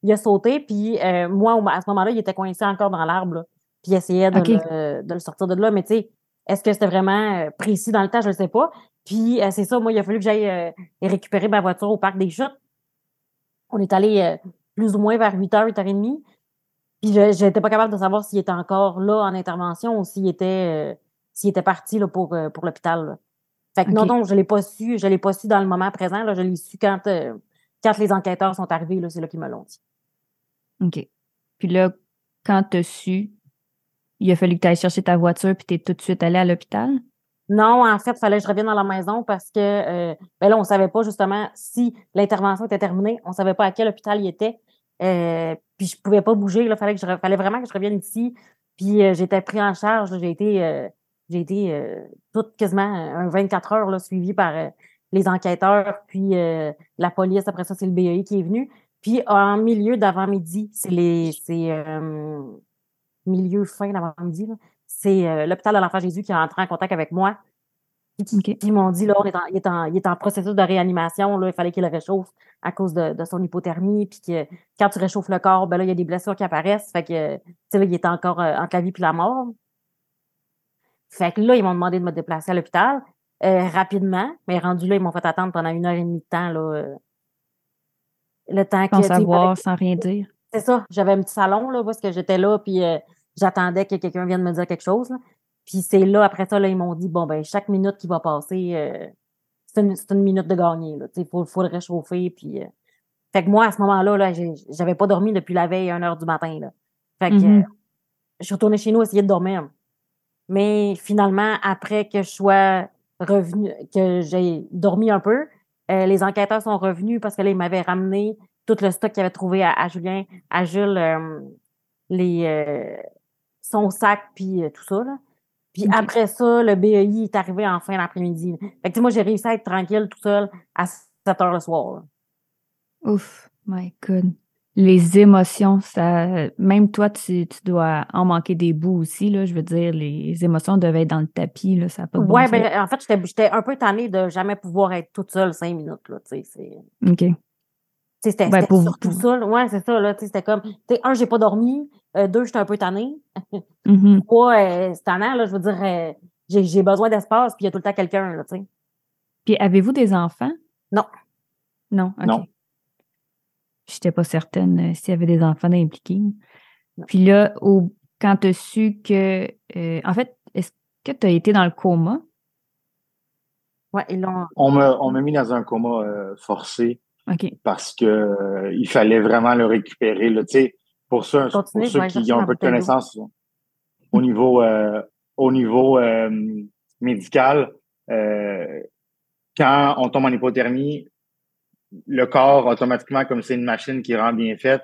il a sauté, puis moi, à ce moment-là, il était coincé encore dans l'arbre puis essayait de, le, de, le, sortir de là. Mais tu sais, est-ce que c'était vraiment euh, précis dans le temps? Je ne sais pas. Puis euh, c'est ça, moi, il a fallu que j'aille euh, récupérer ma voiture au parc des chutes. On est allé plus ou moins vers 8h, 8h30. Puis je n'étais pas capable de savoir s'il était encore là en intervention ou s'il était, s'il était parti là, pour, pour l'hôpital. Fait que non, non, je ne l'ai pas su. Je l'ai pas su dans le moment présent. Là, je l'ai su quand, quand les enquêteurs sont arrivés. C'est là qu'ils me l'ont dit. OK. Puis là, quand tu as su, il a fallu que tu ailles chercher ta voiture puis tu es tout de suite allé à l'hôpital? Non, en fait, il fallait que je revienne dans la maison parce que euh, ben là, on ne savait pas justement si l'intervention était terminée. On ne savait pas à quel hôpital il était. Euh, puis je pouvais pas bouger. Il fallait, que je, fallait vraiment que je revienne ici. Puis euh, j'étais pris en charge. J'ai été, j'ai été toute quasiment un 24 heures là, suivi par les enquêteurs, puis la police. Après ça, c'est le BEI qui est venu. Puis en milieu d'avant-midi, c'est les c'est milieu fin d'avant-midi, c'est euh, l'hôpital de l'Enfant Jésus qui est entré en contact avec moi. Ils m'ont dit, là, on est en, il, est en, il est en processus de réanimation, là, il fallait qu'il le réchauffe à cause de, de, son hypothermie, puis que quand tu réchauffes le corps, ben là, il y a des blessures qui apparaissent, fait que, tu sais, il est encore euh, entre la vie et la mort. Fait que là, ils m'ont demandé de me déplacer à l'hôpital euh, rapidement, mais rendu là, ils m'ont fait attendre pendant une heure et demie de temps, là, euh, le temps sans savoir, sans rien dire. C'est ça, j'avais un petit salon, là, parce que j'étais là, puis j'attendais que quelqu'un vienne me dire quelque chose, là. Puis c'est là, après ça, là, ils m'ont dit, bon, ben, chaque minute qui va passer, euh, c'est une, minute de gagner. Il faut, faut le réchauffer. Puis, euh. Fait que moi, à ce moment-là, là, j'avais pas dormi depuis la veille, 1 heure du matin. Là. Fait que mm-hmm. je suis retournée chez nous essayer de dormir. Mais finalement, après que je sois revenue, que j'ai dormi un peu, euh, les enquêteurs sont revenus parce que là, ils m'avaient ramené tout le stock qu'ils avaient trouvé à, Julien, à Jules, les, son sac, puis tout ça. Là. Puis après ça, le BEI est arrivé en fin d'après-midi. Fait que moi, j'ai réussi à être tranquille tout seul à 7 heures le soir. Ouf, my God. Les émotions, ça, même toi, tu, dois en manquer des bouts aussi, là. Je veux dire, les émotions devaient être dans le tapis, là. Ça pas Ouais, ben, en fait, j'étais un peu tannée de jamais pouvoir être toute seule cinq minutes, là. Tu sais, OK. C'était ouais, surtout ça. Ouais, c'est ça. Là, c'était comme, un, j'ai pas dormi. Euh, deux, j'étais un peu tannée. Mm-hmm. Trois, euh, c'est tannant. Là, je veux dire, euh, j'ai besoin d'espace, puis il y a tout le temps quelqu'un. Là, sais. Puis avez-vous des enfants? Non. Non, OK. Non. Je n'étais pas certaine s'il y avait des enfants impliqués. Puis là, au, quand tu as su que. en fait, est-ce que tu as été dans le coma? Oui, ils l'ont. On m'a mis dans un coma forcé. Parce que euh, il fallait vraiment le récupérer. Là. Pour, ça, pour ceux qui ont un peu de connaissances au niveau, euh, au niveau euh, médical, quand on tombe en hypothermie, le corps, automatiquement, comme c'est une machine qui rend bien faite,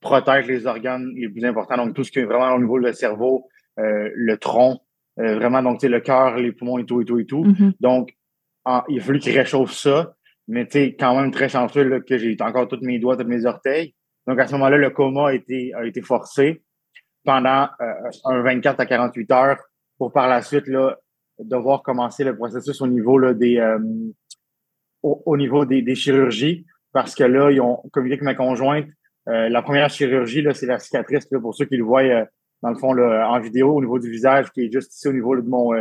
protège les organes les plus importants. Donc, tout ce qui est vraiment au niveau du cerveau, le tronc, vraiment, donc, le cœur, les poumons et tout, et tout, et tout. Mm-hmm. Donc, il a fallu qu'il réchauffe ça. Mais tu sais, quand même très chanceux que j'ai encore tous mes doigts, tous mes orteils. Donc à ce moment-là, le coma a été, a été forcé pendant euh, un 24 à 48 heures pour par la suite là, devoir commencer le processus au niveau là, des euh, au, niveau des, des, chirurgies. Parce que là, ils ont communiqué avec ma conjointe. Euh, la première chirurgie, là, c'est la cicatrice, là, pour ceux qui le voient dans le fond là, en vidéo, au niveau du visage, qui est juste ici au niveau de mon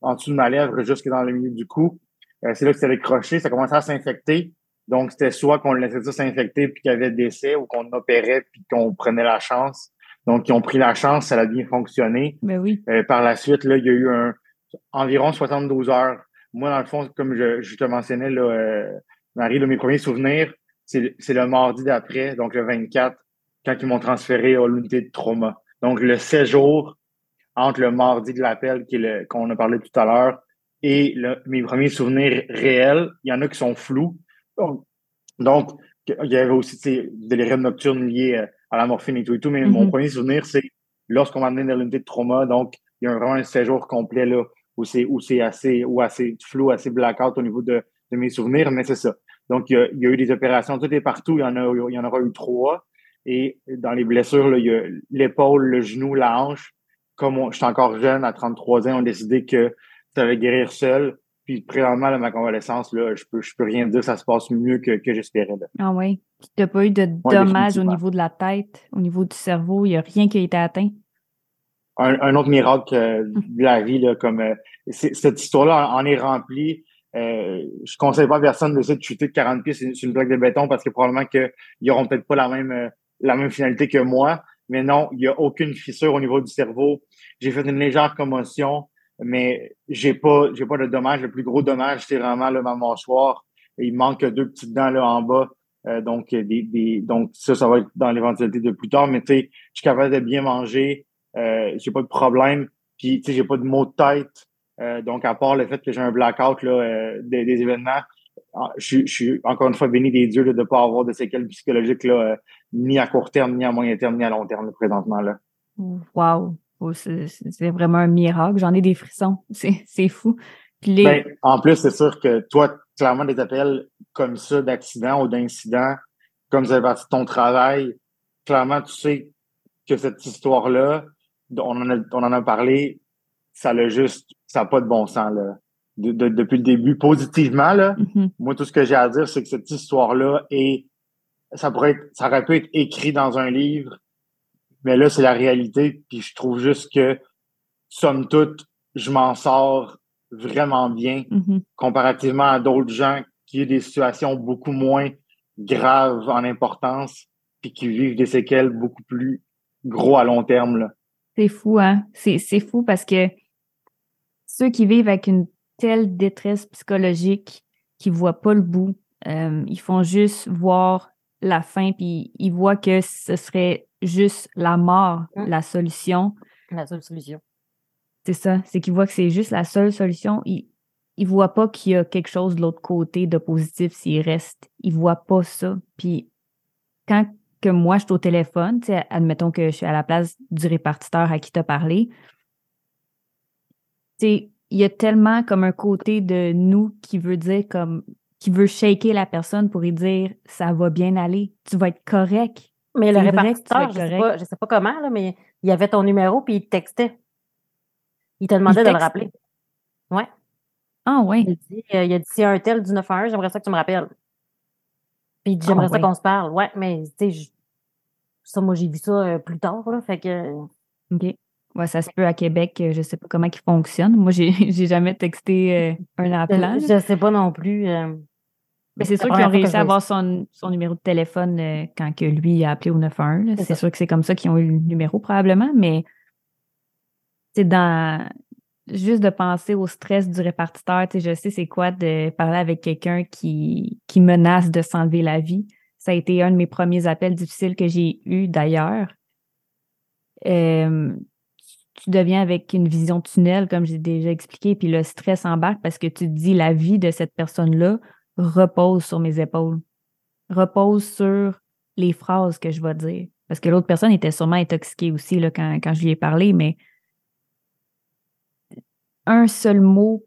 en dessous de ma lèvre, jusque dans le milieu du cou. Euh, c'est là que c'était décroché, ça commençait à s'infecter. Donc, c'était soit qu'on laissait ça s'infecter puis qu'il y avait décès ou qu'on opérait puis qu'on prenait la chance. Donc, ils ont pris la chance, ça a bien fonctionné. Mais ben oui. Euh, par la suite, là, il y a eu un, environ 72 heures. Moi, dans le fond, comme je, te mentionnais, là, euh, Marie, mes premiers souvenirs, c'est le mardi d'après, donc le 24, quand ils m'ont transféré à l'unité de trauma. Donc, le séjour entre le mardi de l'appel qu'on a parlé tout à l'heure et mes premiers souvenirs réels, il y en a qui sont flous. Donc, il y avait aussi des rêves nocturnes liés euh, à la morphine et tout et tout, mais mon mm-hmm. premier souvenir, c'est lorsqu'on m'a amené dans l'unité de trauma, donc il y a vraiment un séjour complet là, où c'est où c'est assez ou assez flou, assez blackout au niveau de, de mes souvenirs, mais c'est ça. Donc, il y, a, il y, a, eu des opérations tout et partout, il y en a il y en aura eu trois. Et dans les blessures, là, il y a l'épaule, le genou, la hanche. Comme je suis encore jeune, à 33 ans, on a décidé que ça va guérir seul. Puis présentement, ma convalescence, là, je peux, je peux rien dire, ça se passe mieux que, que j'espérais. Ah oui? Tu n'as pas eu de dommages au niveau de la tête, au niveau du cerveau, il n'y a rien qui a été atteint? Un, autre miracle euh, de la vie, là, comme euh, cette histoire-là en est remplie. Euh, je ne conseille pas à personne d'essayer de chuter de 40 pieds sur une plaque de béton parce que probablement qu'ils n'auront peut-être pas la même, la même finalité que moi. Mais non, il n'y a aucune fissure au niveau du cerveau. J'ai fait une légère commotion mais j'ai pas j'ai pas de dommage. Le plus gros dommage, c'est vraiment là, ma mâchoire. Il manque deux petites dents là en bas. Euh, donc, des, des, donc, ça, ça va être dans l'éventualité de plus tard. Mais tu sais, je suis capable de bien manger. Euh, j'ai pas de problème. Puis, tu sais, j'ai pas de maux de tête. Euh, donc, à part le fait que j'ai un blackout là, euh, des, des, événements, ah, je, suis encore une fois béni des dieux de ne pas avoir de séquelles psychologiques là, ni à court terme, ni à moyen terme, ni à long terme présentement. Là. Wow. Oh, c'est vraiment un miracle. J'en ai des frissons. C'est fou. Ben, en plus, c'est sûr que toi, clairement, des appels comme ça d'accident ou d'incident, comme ça fait partie de ton travail, clairement, tu sais que cette histoire-là, on, en a, on en a parlé, ça l'a juste, ça n'a pas de bon sens. Là. depuis le début, positivement, là. Mm-hmm. Moi, tout ce que j'ai à dire, c'est que cette histoire-là est, ça pourrait être, ça aurait pu être écrit dans un livre, mais là, c'est la réalité, puis je trouve juste que, somme toute, je m'en sors vraiment bien, mm-hmm. comparativement à d'autres gens qui ont des situations beaucoup moins graves en importance, puis qui vivent des séquelles beaucoup plus gros à long terme, là. C'est fou, hein? C'est fou parce que ceux qui vivent avec une telle détresse psychologique, qui ne voient pas le bout, euh, ils font juste voir la fin, puis ils voient que ce serait juste la mort, mmh. la solution. La seule solution. C'est ça, c'est qu'ils voient que c'est juste la seule solution. Ils ne voient pas qu'il y a quelque chose de l'autre côté de positif s'il reste. Ils ne voient pas ça. Puis quand que moi, je suis au téléphone, admettons que je suis à la place du répartiteur à qui tu as parlé, il y a tellement comme un côté de nous qui veut dire comme qui veut shaker la personne pour lui dire ça va bien aller, tu vas être correct. Mais le répartiteur, je sais, pas, sais pas comment, là, mais il avait ton numéro puis il te textait. Il te demandait de le rappeler. Ouais. Ah ouais. Il, dit, euh, il a dit si un tel du 911, j'aimerais ça que tu me rappelles. Puis j'aimerais ah, ça qu'on se parle. Ouais, mais tu sais, ça, moi, j'ai vu ça euh, plus tard, là. Fait que. OK. Ouais, ça se peut à Québec, euh, je sais pas comment il fonctionne. Moi, j'ai, j'ai jamais texté euh, un appel. Je, ne sais pas non plus. Mais c'est sûr qu'ils ont réussi à avoir son, son, numéro de téléphone quand que lui a appelé au 911. C'est, sûr que c'est comme ça qu'ils ont eu le numéro probablement, mais c'est dans juste de penser au stress du répartiteur, je sais c'est quoi de parler avec quelqu'un qui, qui menace de s'enlever la vie. Ça a été un de mes premiers appels difficiles que j'ai eu d'ailleurs. Euh, tu deviens avec une vision tunnel, comme j'ai déjà expliqué, puis le stress embarque parce que tu te dis la vie de cette personne-là repose sur mes épaules, repose sur les phrases que je vais dire. Parce que l'autre personne était sûrement intoxiquée aussi là, quand, quand je lui ai parlé, mais un seul mot,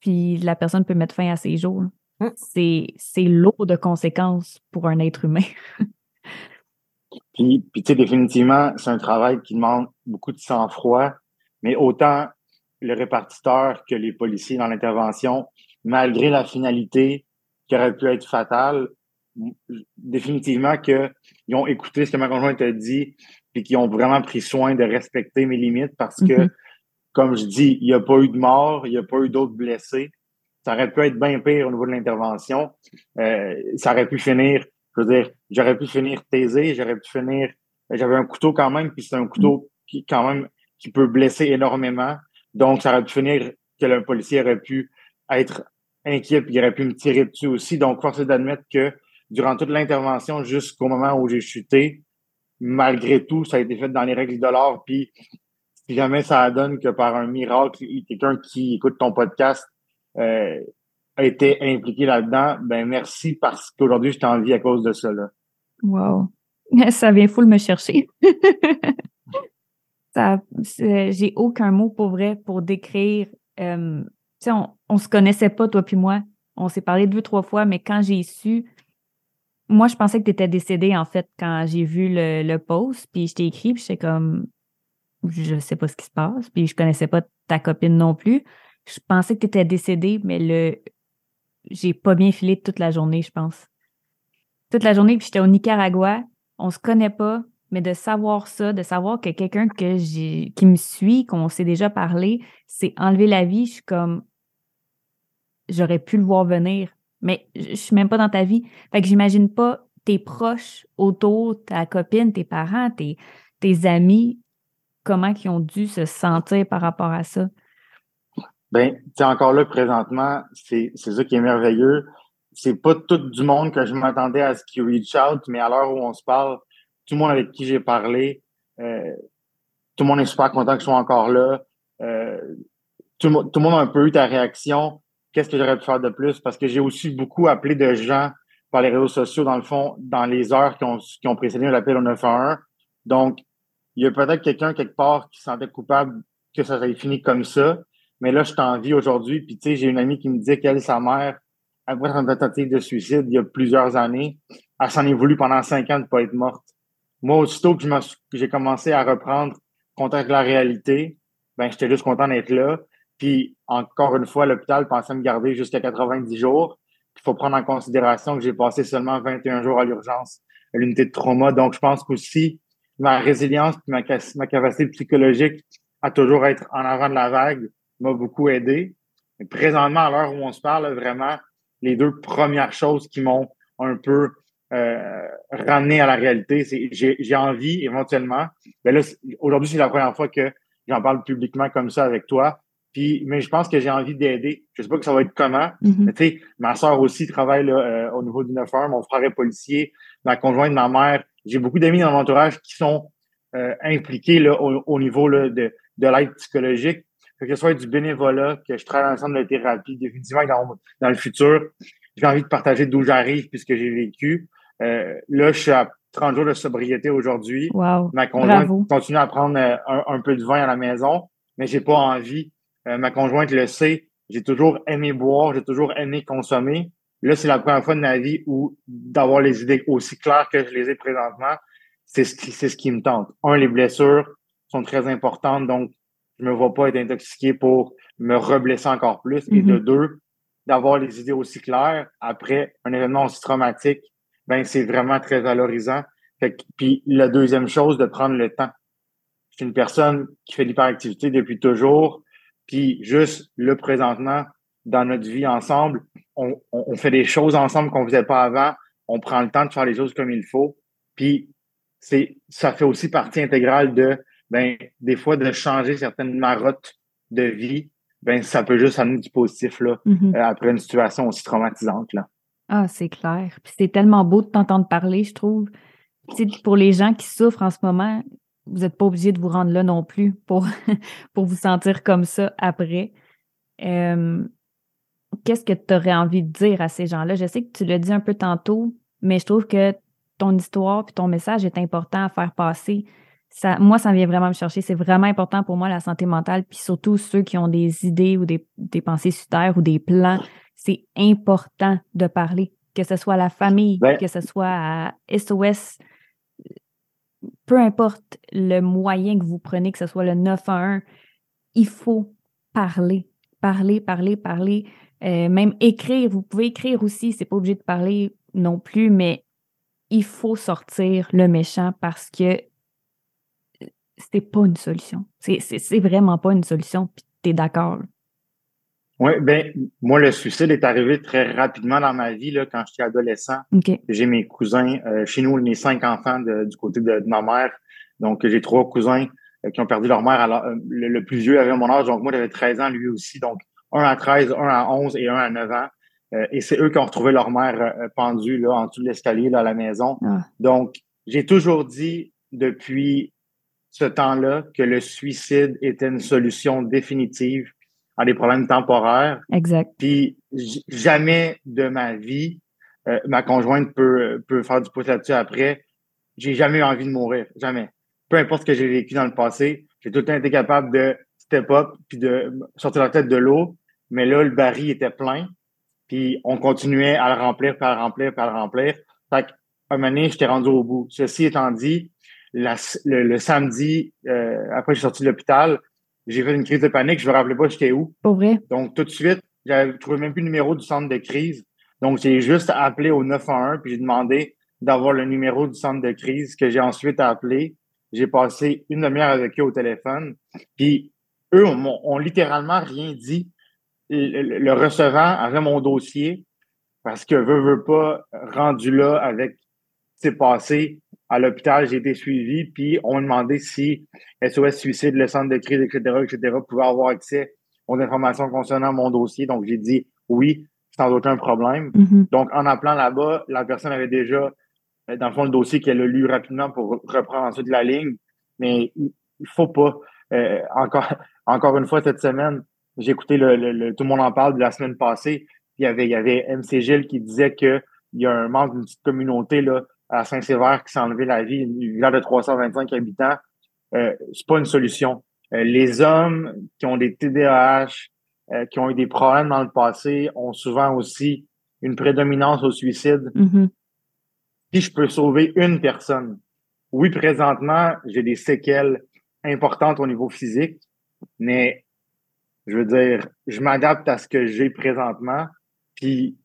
puis la personne peut mettre fin à ses jours. Mmh. C'est lourd de conséquences pour un être humain. puis, puis tu sais, définitivement, c'est un travail qui demande beaucoup de sang-froid, mais autant le répartiteur que les policiers dans l'intervention, malgré la finalité qui aurait pu être fatale, définitivement qu'ils ont écouté ce que ma conjointe a dit, puis qu'ils ont vraiment pris soin de respecter mes limites parce que mmh comme je dis, il n'y a pas eu de mort, il n'y a pas eu d'autres blessés. Ça aurait pu être bien pire au niveau de l'intervention. Euh, ça aurait pu finir, je veux dire, j'aurais pu finir taisé, j'aurais pu finir. J'avais un couteau quand même, puis c'est un couteau qui, quand même, qui peut blesser énormément. Donc, ça aurait pu finir que le policier aurait pu être inquiet, puis il aurait pu me tirer dessus aussi. Donc, force est d'admettre que durant toute l'intervention, jusqu'au moment où j'ai chuté, malgré tout, ça a été fait dans les règles de l'art, puis si jamais ça donne que par un miracle, quelqu'un qui écoute ton podcast euh, a été impliqué là-dedans, ben merci parce qu'aujourd'hui, je t'en vie à cause de cela. Wow. Ça vient full me chercher. j'ai aucun mot pour vrai pour décrire. Euh, on, on se connaissait pas, toi puis moi. On s'est parlé deux, trois fois, mais quand j'ai su, moi, je pensais que tu étais décédé, en fait, quand j'ai vu le, post, puis je t'ai écrit, puis j'étais comme, je sais pas ce qui se passe, puis je connaissais pas ta copine non plus. Je pensais que tu étais décédée, mais le j'ai pas bien filé toute la journée, je pense. Toute la journée, puis j'étais au Nicaragua, on se connaît pas, mais de savoir ça, de savoir que quelqu'un qui me suit, qu'on s'est déjà parlé, s'est enlevé la vie, je suis comme j'aurais pu le voir venir, mais je suis même pas dans ta vie. Fait que j'imagine pas tes proches autour, ta copine, tes parents, tes, tes amis, comment ils ont dû se sentir par rapport à ça? Ben, tu encore là, présentement, c'est ça qui est merveilleux. C'est pas tout du monde que je m'attendais à ce qui reach out, mais à l'heure où on se parle, tout le monde avec qui j'ai parlé, euh, tout le monde est super content que je sois encore là. Euh, tout, le monde a un peu eu ta réaction. Qu'est-ce que j'aurais pu faire de plus? Parce que j'ai aussi beaucoup appelé de gens par les réseaux sociaux, dans le fond, dans les heures qui ont, qui ont précédé l'appel au 911. Donc, il y a peut-être quelqu'un quelque part qui se sentait coupable que ça ait fini comme ça. Mais là, je t'en vis aujourd'hui. Puis, tu sais, j'ai une amie qui me dit qu'elle, sa mère, après une tentative de suicide il y a plusieurs années, elle s'en est voulu pendant cinq ans de ne pas être morte. Moi, aussitôt que j'ai commencé à reprendre contact avec la réalité, ben, j'étais juste content d'être là. Puis, encore une fois, l'hôpital pensait me garder jusqu'à 90 jours. Il faut prendre en considération que j'ai passé seulement 21 jours à l'urgence, à l'unité de trauma. Donc, je pense qu'aussi, ma résilience ma, ma capacité psychologique à toujours être en avant de la vague m'a beaucoup aidé. présentement, à l'heure où on se parle, vraiment, les deux premières choses qui m'ont un peu euh, ramené à la réalité, c'est j'ai envie éventuellement. Mais là, aujourd'hui, c'est la première fois que j'en parle publiquement comme ça avec toi. Puis, mais je pense que j'ai envie d'aider. Je sais pas que ça va être comment. Mm-hmm. Mais tu sais, ma soeur aussi travaille là, euh, au niveau du 9 mon frère est policier, ma conjointe, ma mère. J'ai beaucoup d'amis dans mon entourage qui sont euh, impliqués là, au, niveau là, de, de l'aide psychologique. Que ce soit du bénévolat, que je travaille ensemble de thérapie, définitivement dans, dans le futur. J'ai envie de partager d'où j'arrive puisque j'ai vécu. Euh, là, je suis à 30 jours de sobriété aujourd'hui. Wow. Ma conjointe continue à prendre euh, un, peu de vin à la maison, mais j'ai pas envie. Euh, ma conjointe le sait. J'ai toujours aimé boire, j'ai toujours aimé consommer. Là, c'est la première fois de ma vie où d'avoir les idées aussi claires que je les ai présentement, c'est ce qui, c'est ce qui me tente. Un, les blessures sont très importantes, donc je me vois pas être intoxiqué pour me reblesser encore plus. Et de mm-hmm. deux, d'avoir les idées aussi claires après un événement aussi traumatique, ben c'est vraiment très valorisant. puis la deuxième chose, de prendre le temps. Je suis une personne qui fait l'hyperactivité depuis toujours, puis juste le présentement, dans notre vie ensemble, on, on fait des choses ensemble qu'on ne faisait pas avant, on prend le temps de faire les choses comme il faut, puis c'est ça fait aussi partie intégrale de ben des fois de changer certaines marottes de vie ben ça peut juste amener du positif là mm-hmm. euh, après une situation aussi traumatisante là. Ah c'est clair. Puis c'est tellement beau de t'entendre parler je trouve. Pour les gens qui souffrent en ce moment vous n'êtes pas obligé de vous rendre là non plus pour pour vous sentir comme ça après qu'est-ce que tu aurais envie de dire à ces gens-là? Je sais que tu l'as dit un peu tantôt mais je trouve que ton histoire puis ton message est important à faire passer. Ça, moi, ça vient vraiment me chercher. C'est vraiment important pour moi, la santé mentale, puis surtout ceux qui ont des idées ou des, pensées sur ou des plans. C'est important de parler, que ce soit à la famille, ben que ce soit à SOS, peu importe le moyen que vous prenez, que ce soit le 911, il faut parler, parler, parler, parler. Euh, même écrire, vous pouvez écrire aussi, c'est pas obligé de parler non plus, mais il faut sortir le méchant parce que c'est pas une solution. C'est vraiment pas une solution, puis t'es d'accord. Oui, ben moi, le suicide est arrivé très rapidement dans ma vie là, quand j'étais adolescent. J'ai mes cousins, euh, chez nous, mes cinq enfants du côté de, ma mère. Donc, j'ai trois cousins euh, qui ont perdu leur mère. Alors, euh, le, plus vieux avait mon âge, donc moi, j'avais 13 ans, lui aussi. Donc, un à 13, un à 11 et un à 9 ans. Euh, et c'est eux qui ont retrouvé leur mère pendue là, en dessous de l'escalier à la maison. Ah. Donc, j'ai toujours dit depuis ce temps-là que le suicide était une solution définitive à des problèmes temporaires. Exact. Puis jamais de ma vie, euh, ma conjointe peut, peut faire du pouce là-dessus après. J'ai jamais eu envie de mourir. Jamais. Peu importe ce que j'ai vécu dans le passé, j'ai tout le temps été capable de step up puis de sortir la tête de l'eau. Mais là, le baril était plein. Puis on continuait à le remplir, puis à le remplir, puis à le remplir. Fait qu'à un moment donné, j'étais rendu au bout. Ceci étant dit, le, samedi, euh, après je suis sorti de l'hôpital, j'ai fait une crise de panique. Je me rappelais pas j'étais où. Pour vrai? Donc tout de suite, j'avais trouvé même plus le numéro du centre de crise. Donc j'ai juste appelé au 911 puis j'ai demandé d'avoir le numéro du centre de crise que j'ai ensuite appelé. J'ai passé une demi-heure avec eux au téléphone. Puis eux ont littéralement rien dit le, recevant avait mon dossier parce que veut, veut pas, rendu là avec ce qui s'est passé à l'hôpital, j'ai été suivi, puis on m'a demandé si SOS Suicide, le centre de crise, etc., etc., pouvait avoir accès aux informations concernant mon dossier. Donc, j'ai dit oui, sans aucun problème. Mm-hmm. Donc, en appelant là-bas, la personne avait déjà, euh, dans le fond, le dossier qu'elle a lu rapidement pour reprendre ensuite la ligne. Mais il faut pas, euh, encore, encore une fois, cette semaine, j'ai écouté le, tout le monde en parle de la semaine passée. Il y avait, il y avait MC Gilles qui disait qu'il y a un membre d'une petite communauté là, à Saint-Sévère qui s'est enlevé la vie, une village de 325 habitants. Euh, c'est pas une solution. Euh, les hommes qui ont des TDAH, euh, qui ont eu des problèmes dans le passé, ont souvent aussi une prédominance au suicide. Mm-hmm. Si je peux sauver une personne, oui, présentement, j'ai des séquelles importantes au niveau physique, mais Je veux dire, je m'adapte à ce que j'ai présentement. Puis,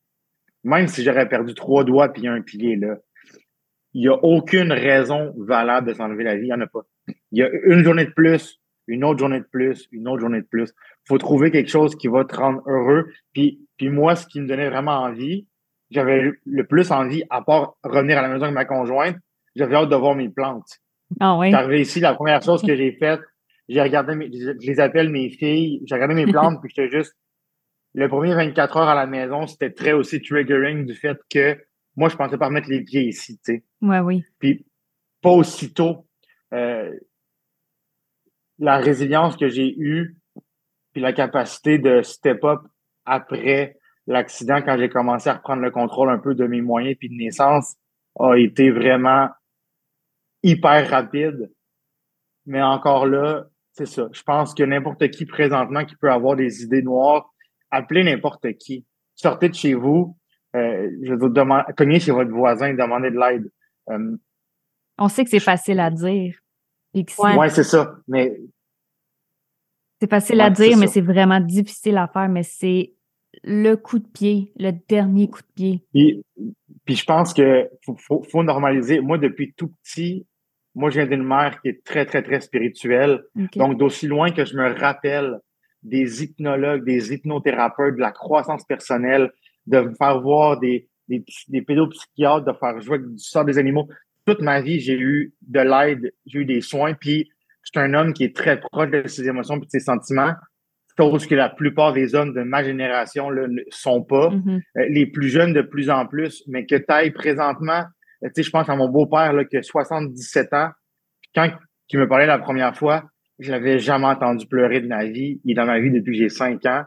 même si j'aurais perdu trois doigts puis un pilier, là, il n'y a aucune raison valable de s'enlever la vie. Il n'y en a pas. Il y a une journée de plus, une autre journée de plus, une autre journée de plus. Il faut trouver quelque chose qui va te rendre heureux. Puis, puis moi, ce qui me donnait vraiment envie, j'avais le plus envie, à part revenir à la maison avec ma conjointe, j'avais hâte de voir mes plantes. Ah oui. J'arrivais ici, la première chose que j'ai faite, j'ai regardé, mes, je les appelle mes filles, j'ai regardé mes plantes, puis j'étais juste, le premier 24 heures à la maison, c'était très aussi triggering du fait que moi, je pensais pas remettre les pieds ici, tu sais. Ouais, oui. Puis, pas aussitôt, euh, la résilience que j'ai eue, puis la capacité de step up après l'accident, quand j'ai commencé à reprendre le contrôle un peu de mes moyens puis de naissance, a été vraiment hyper rapide. Mais encore là, c'est ça. Je pense que n'importe qui présentement qui peut avoir des idées noires, appelez n'importe qui. Sortez de chez vous, euh, je vous demande, cognez chez votre voisin, demandez de l'aide. Euh, On sait que c'est facile à dire. Oui, ouais, c'est ça. Mais c'est facile à dire, mais c'est vraiment difficile à faire. Mais c'est le coup de pied, le dernier coup de pied. Puis, puis je pense que faut, faut, normaliser. Moi, depuis tout petit, moi, je viens d'une mère qui est très, très, très spirituelle. Donc, d'aussi loin que je me rappelle des hypnologues, des hypnothérapeutes, de la croissance personnelle, de me faire voir des, des, des pédopsychiatres, de faire jouer du sort des animaux. Toute ma vie, j'ai eu de l'aide, j'ai eu des soins, puis je suis un homme qui est très proche de ses émotions et de ses sentiments, chose que la plupart des hommes de ma génération ne sont pas. Mm-hmm. Euh, les plus jeunes de plus en plus, mais que taille présentement, tu sais, je pense à mon beau-père qui a 77 ans. Quand il me parlait la première fois, je l'avais jamais entendu pleurer de ma vie. Il est dans ma vie depuis que j'ai 5 ans.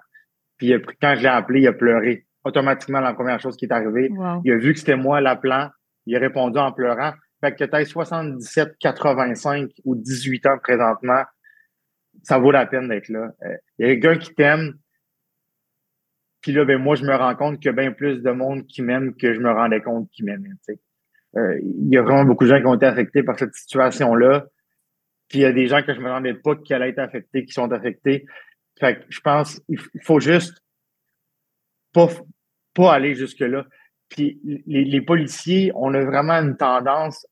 Puis quand je l'ai appelé, il a pleuré. Automatiquement, la première chose qui est arrivée, il a vu que c'était moi l'appelant. Il a répondu en pleurant. Fait que tu 77, 85 ou 18 ans présentement, ça vaut la peine d'être là. Euh, il y a quelqu'un qui t'aime, puis là, ben moi, je me rends compte qu'il y a bien plus de monde qui m'aime que je me rendais compte qui m'aime. Euh, il y a vraiment beaucoup de gens qui ont été affectés par cette situation-là. Puis il y a des gens que je me rendais pas qui allaient être affectés, qui sont affectés. Fait que je pense il faut juste pas, pas aller jusque-là. Puis les, policiers, on a vraiment une tendance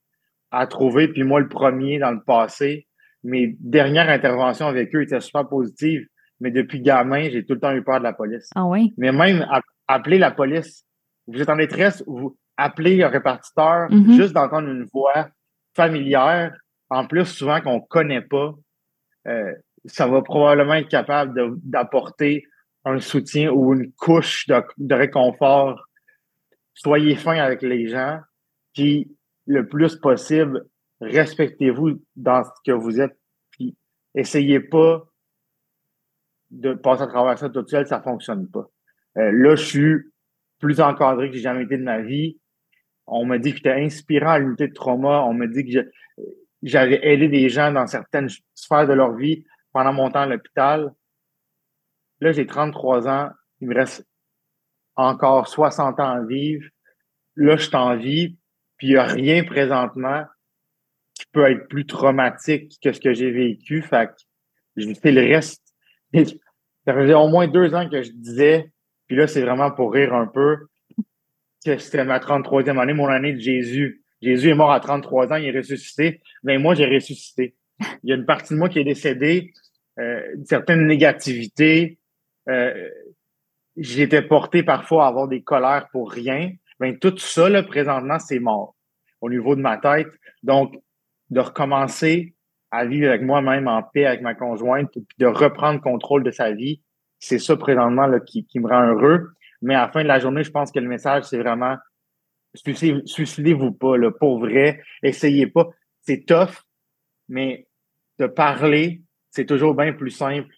à trouver, puis moi le premier dans le passé, mes dernières interventions avec eux étaient super positives, mais depuis gamin, j'ai tout le temps eu peur de la police. Ah oui? Mais même appeler la police, vous êtes en détresse, vous appelez un répartiteur, mm-hmm. juste d'entendre une voix familière, en plus souvent qu'on connaît pas, euh, ça va probablement être capable d'apporter un soutien ou une couche de réconfort soyez fin avec les gens, puis le plus possible, respectez-vous dans ce que vous êtes, puis essayez pas de passer à travers ça tout seul, ça fonctionne pas. Euh, là, je suis plus encadré que j'ai jamais été de ma vie. On m'a dit que j'étais inspirant à l'unité de trauma. On m'a dit que j'avais aidé des gens dans certaines sphères de leur vie pendant mon temps à l'hôpital. Là, j'ai 33 ans. Il me reste encore 60 ans à vivre. Là, je t'en vis, puis il n'y a rien présentement qui peut être plus traumatique que ce que j'ai vécu. Fait que je fais le reste. Ça faisait au moins deux ans que je disais, puis là, c'est vraiment pour rire un peu, que c'était ma 33e année, mon année de Jésus. Jésus est mort à 33 ans, il est ressuscité. Mais moi, j'ai ressuscité. Il y a une partie de moi qui est décédée, euh, une certaine négativité, euh, j'étais porté parfois à avoir des colères pour rien. Ben, tout ça, là, présentement, c'est mort au niveau de ma tête. Donc, de recommencer à vivre avec moi-même en paix avec ma conjointe, puis de reprendre contrôle de sa vie, c'est ça présentement là, qui, qui me rend heureux. Mais à la fin de la journée, je pense que le message, c'est vraiment suicidez-vous pas, là, pour vrai. Essayez pas. C'est tough, mais de parler, c'est toujours bien plus simple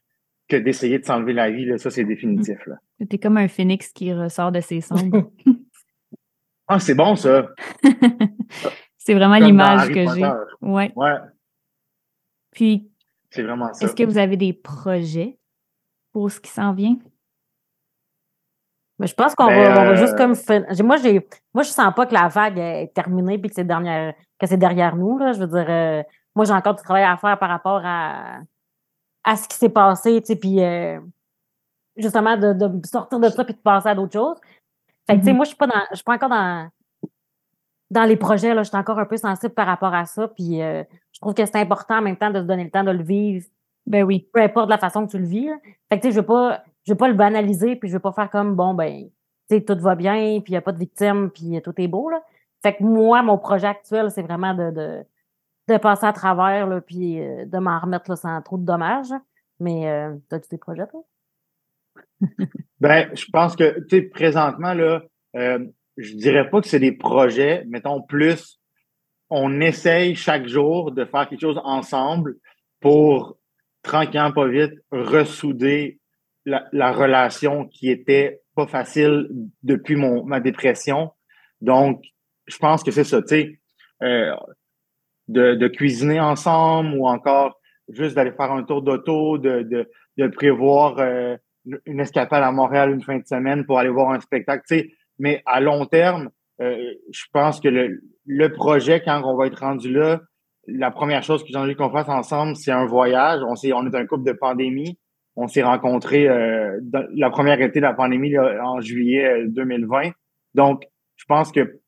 que d'essayer de s'enlever la vie. Là. Ça, c'est définitif. Là. T'es comme un phénix qui ressort de ses cendres. ah, c'est bon, ça. c'est vraiment l'image que j'ai. Ouais. ouais. Puis, c'est vraiment ça. Est-ce que vous avez des projets pour ce qui s'en vient? Mais je pense qu'on va, va, juste euh, comme. Moi, j'ai, moi, je sens pas que la vague est terminée et que c'est derrière, que c'est derrière nous. Là. Je veux dire, euh, moi, j'ai encore du travail à faire par rapport à, à ce qui s'est passé. Tu sais, puis euh, justement de, de, sortir de ça puis de passer à d'autres choses. Fait que, tu sais, mm-hmm. moi, je suis pas dans, je suis pas encore dans, dans les projets, là, je suis encore un peu sensible par rapport à ça. Puis euh, je trouve que c'est important en même temps de se donner le temps de le vivre. Ben oui. Peu importe la façon que tu le vis. Fait que, tu sais, je veux pas, je veux pas le banaliser, puis je veux pas faire comme, bon, ben, tu sais, tout va bien, puis il n'y a pas de victime, puis tout est beau, là. Fait que moi, mon projet actuel, c'est vraiment de, de, de, passer à travers, là, puis euh, de m'en remettre sans trop de dommages. Mais euh, as-tu des projets, toi? ben, je pense que, tu sais, présentement, là, euh, je dirais pas que c'est des projets, mettons plus, on essaye chaque jour de faire quelque chose ensemble pour, tranquillement, pas vite, ressouder la, la relation qui était pas facile depuis mon, ma dépression. Donc, je pense que c'est ça, tu sais, euh, de, cuisiner ensemble ou encore juste d'aller faire un tour d'auto, de, de, de prévoir euh, une escapade à Montréal une fin de semaine pour aller voir un spectacle. Mais à long terme, euh, je pense que le, le, projet, quand on va être rendu là, la première chose que j'ai envie qu'on fasse ensemble, c'est un voyage. On, est, on est un couple de pandémie. On s'est rencontrés euh, la première été de la pandémie en juillet 2020. Euh, Donc, je pense que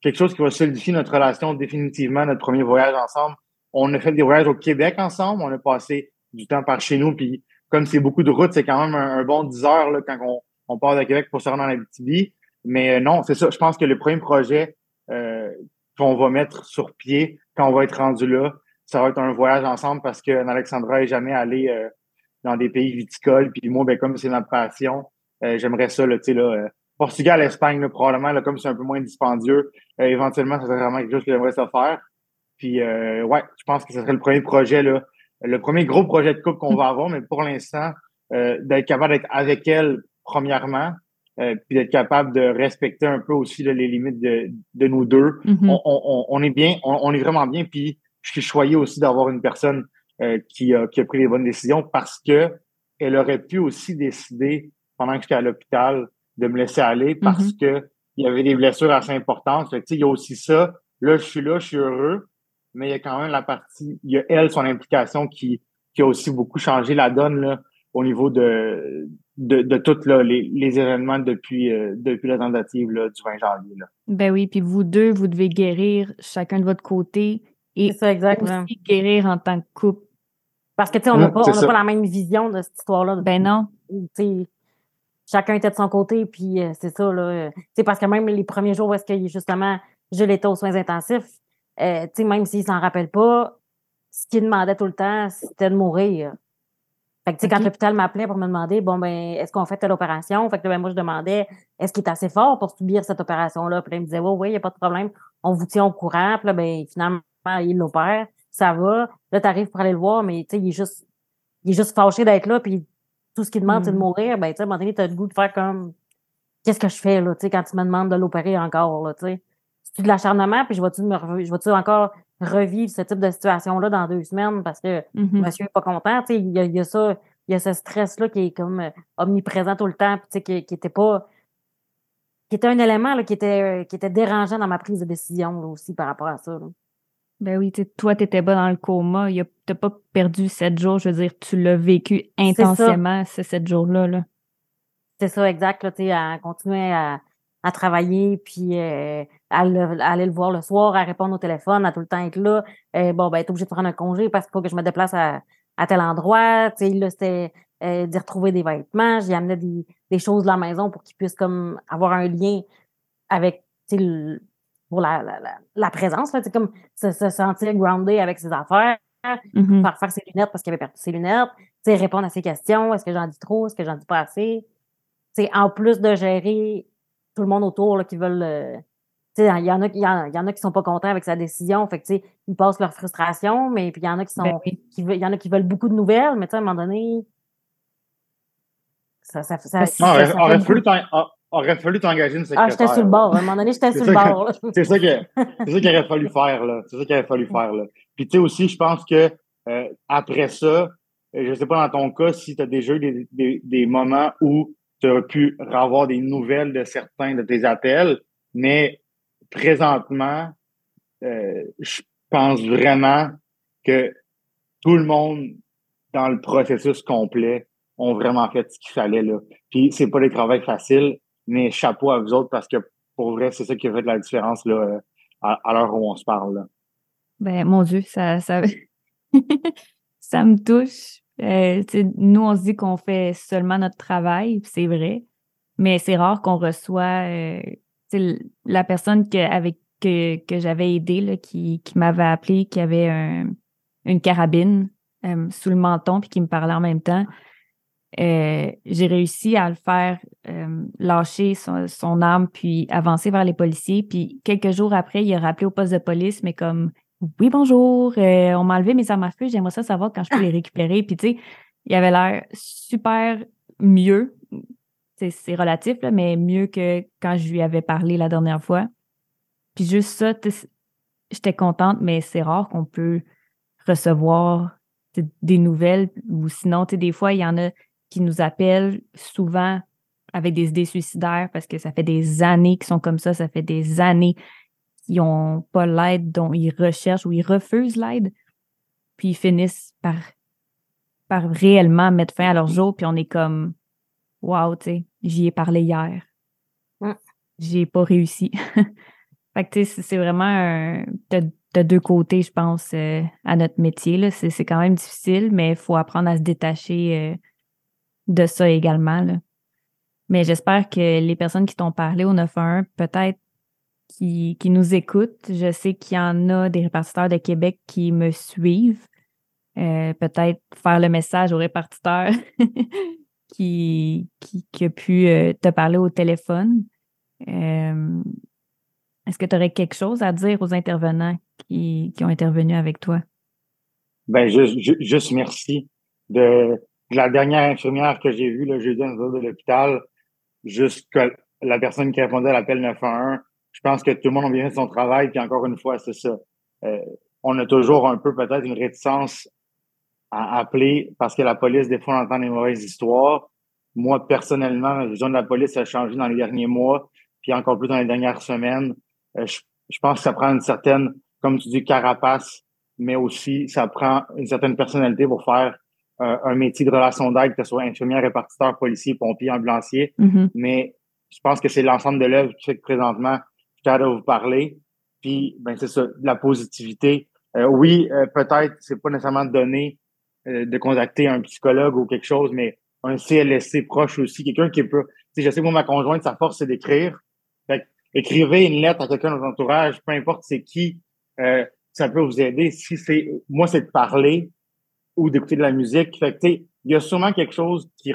quelque chose qui va solidifier notre relation définitivement, notre premier voyage ensemble. On a fait des voyages au Québec ensemble. On a passé du temps par chez nous. Puis, comme c'est beaucoup de routes, c'est quand même un, bon 10 heures là, quand on, on part de Québec pour se rendre la BTB. Mais euh, non, c'est ça. Je pense que le premier projet euh, qu'on va mettre sur pied quand on va être rendu là, ça va être un voyage ensemble parce que Alexandra n'est jamais allé euh, dans des pays viticoles. Puis moi, ben, comme c'est ma passion, j'aimerais ça, là, là, Portugal, Espagne, là, probablement, là, comme c'est un peu moins dispendieux, éventuellement, ça serait vraiment quelque chose que j'aimerais ça faire. Puis ouais, je pense que ce serait le premier projet, là, le premier gros projet de couple qu'on va avoir, mais pour l'instant, d'être capable d'être avec elle, premièrement, euh, puis d'être capable de respecter un peu aussi les limites de, de nous deux. Mm-hmm. on, on, on, est bien, on, on, est vraiment bien. Puis je suis choyé aussi d'avoir une personne euh, qui, a, qui a pris les bonnes décisions parce que elle aurait pu aussi décider pendant que j'étais à l'hôpital de me laisser aller parce mm-hmm. que il y avait des blessures assez importantes. Fait il y a aussi ça. Là, je suis là, je suis heureux, mais il y a quand même la partie, il y a elle, son implication qui, qui a aussi beaucoup changé la donne là, au niveau de, de, de tous les, les, événements depuis, euh, depuis la tentative là, du 20 janvier. Là. Ben oui, puis vous deux, vous devez guérir chacun de votre côté et ça, exactement. aussi guérir en tant que couple. Parce que, tu sais, on n'a pas, pas la même vision de cette histoire-là. Ben non. Tu chacun était de son côté, puis euh, c'est ça, là. Sais, parce que même les premiers jours où est-ce que, justement, je l'étais aux soins intensifs, euh, tu sais, même s'il s'en rappelle pas, ce qu'il demandait tout le temps, c'était de mourir. Fait que, quand l'hôpital m'appelait pour me demander, bon, ben, est-ce qu'on fait telle opération? Fait que, ben, moi, je demandais, est-ce qu'il est assez fort pour subir cette opération-là? Puis là, il me disait, oui, oui, il n'y a pas de problème. On vous tient au courant. Puis là, ben, finalement, il l'opère. Ça va. Là, tu arrives pour aller le voir, mais, tu sais, il est juste, il est juste fâché d'être là. Puis tout ce qu'il demande, c'est de mm. mourir. Ben, tu sais, à un moment donné, tu as le goût de faire comme, qu'est-ce que je fais, là, tu sais, quand tu me demandes de l'opérer encore, là, tu sais. C'est de l'acharnement, puis je vais-tu me, je vais-tu encore revivre ce type de situation-là dans deux semaines parce que mm-hmm. monsieur n'est pas content. Il y, a, il y a ça, il y a ce stress-là qui est comme euh, omniprésent tout le temps, qui, qui était pas. qui était un élément là, qui, était, euh, qui était dérangeant dans ma prise de décision aussi par rapport à ça. Ben oui, toi, tu étais pas dans le coma. Tu n'as pas perdu sept jours. Je veux dire, tu l'as vécu intensément, ces sept jours-là. -là, c'est ça, exact. Là, à continuer à, à travailler, puis euh, à, aller le voir le soir, à répondre au téléphone, à tout le temps être là. Euh, bon, ben, être obligé de prendre un congé parce qu'il faut que je me déplace à, à tel endroit. Tu sais, là, c'était euh, d'y retrouver des vêtements. J'y amenais des, des, choses de la maison pour qu'ils puissent comme avoir un lien avec, tu sais, pour la, la, la, présence, là, comme se, se, sentir groundé avec ses affaires, mm faire ses lunettes parce qu'il avait perdu ses lunettes, répondre à ses questions. Est-ce que j'en dis trop? Est-ce que j'en dis pas assez? C'est en plus de gérer tout le monde autour là, qui veulent. Euh, il y en a il y, en a qui sont pas contents avec sa décision fait que ils passent leur frustration mais puis il y en a qui sont ben qui il y en a qui veulent beaucoup de nouvelles mais à un moment donné ça ça, ça, ça, aurait, fallu aurait fallu t'engager une secrétaire. Ah, j'étais sur le bord. À un moment donné, j'étais sur le bord. C'est ça qu'il aurait fallu faire, là. C'est ça qu'il aurait fallu faire, là. Puis, tu sais, aussi, je pense que euh, après ça, je sais pas dans ton cas si tu as déjà eu des, des, des moments où tu as pu avoir des nouvelles de certains de tes appels, mais présentement, euh, je pense vraiment que tout le monde dans le processus complet ont vraiment fait ce qu'il fallait. Là. Puis c'est pas des travaux faciles, mais chapeau à vous autres parce que pour vrai, c'est ça qui a fait la différence là, à, l'heure où on se parle. Ben, mon Dieu, ça, ça, ça me touche. Euh, nous, on se dit qu'on fait seulement notre travail, c'est vrai, mais c'est rare qu'on reçoit euh, la personne que, avec que, que j'avais aidé, là, qui, qui m'avait appelé, qui avait un, une carabine euh, sous le menton puis qui me parlait en même temps. Euh, j'ai réussi à le faire euh, lâcher son, arme puis avancer vers les policiers. Puis quelques jours après, il a rappelé au poste de police, mais comme Oui, bonjour, on m'a enlevé mes armes à feu, j'aimerais ça savoir quand je peux les récupérer. Puis tu sais, il avait l'air super mieux. C'est relatif, là, mais mieux que quand je lui avais parlé la dernière fois. Puis juste ça, j'étais contente, mais c'est rare qu'on peut recevoir des nouvelles ou sinon, des fois, il y en a qui nous appellent souvent avec des idées suicidaires parce que ça fait des années qu'ils sont comme ça, ça fait des années qu'ils n'ont pas l'aide dont ils recherchent ou ils refusent l'aide, puis ils finissent par, par réellement mettre fin à leur jour, puis on est comme Wow, tu sais, j'y ai parlé hier. Mmh. J'y ai pas réussi. fait que tu sais, c'est vraiment un de deux côtés, je pense, euh, à notre métier. C'est, quand même difficile, mais il faut apprendre à se détacher euh, de ça également. Mais j'espère que les personnes qui t'ont parlé au 911, peut-être qui, qui nous écoutent, je sais qu'il y en a des répartiteurs de Québec qui me suivent. Euh, peut-être faire le message aux répartiteurs qui, qui, qui, a pu te parler au téléphone. Est-ce que tu aurais quelque chose à dire aux intervenants qui, ont intervenu avec toi? Ben, juste, juste merci de, la dernière infirmière que j'ai vue le jeudi de l'hôpital jusqu'à la personne qui répondait à l'appel 911. Je pense que tout le monde a bien fait son travail, puis encore une fois, c'est ça. Euh, on a toujours un peu peut-être une réticence à appeler parce que la police, des fois, on entend des mauvaises histoires. Moi, personnellement, la vision de la police a changé dans les derniers mois, puis encore plus dans les dernières semaines. Euh, je, pense que ça prend une certaine, comme tu dis, carapace, mais aussi ça prend une certaine personnalité pour faire euh, un métier de relation d'aide, que ce soit infirmière, répartiteur, policier, pompier, ambulancier. Mm-hmm. Mais je pense que c'est l'ensemble de l'œuvre que présentement, je suis de vous parler. Puis, ben c'est ça, la positivité. Euh, oui, peut-être, c'est pas nécessairement donné de contacter un psychologue ou quelque chose, mais un CLSC proche aussi, quelqu'un qui peut. Tu sais, je sais que moi, ma conjointe, sa force, c'est d'écrire. Fait écrivez une lettre à quelqu'un de votre entourage, peu importe c'est qui, euh, ça peut vous aider. Si c'est moi, c'est de parler ou d'écouter de la musique. Fait il y a sûrement quelque chose qui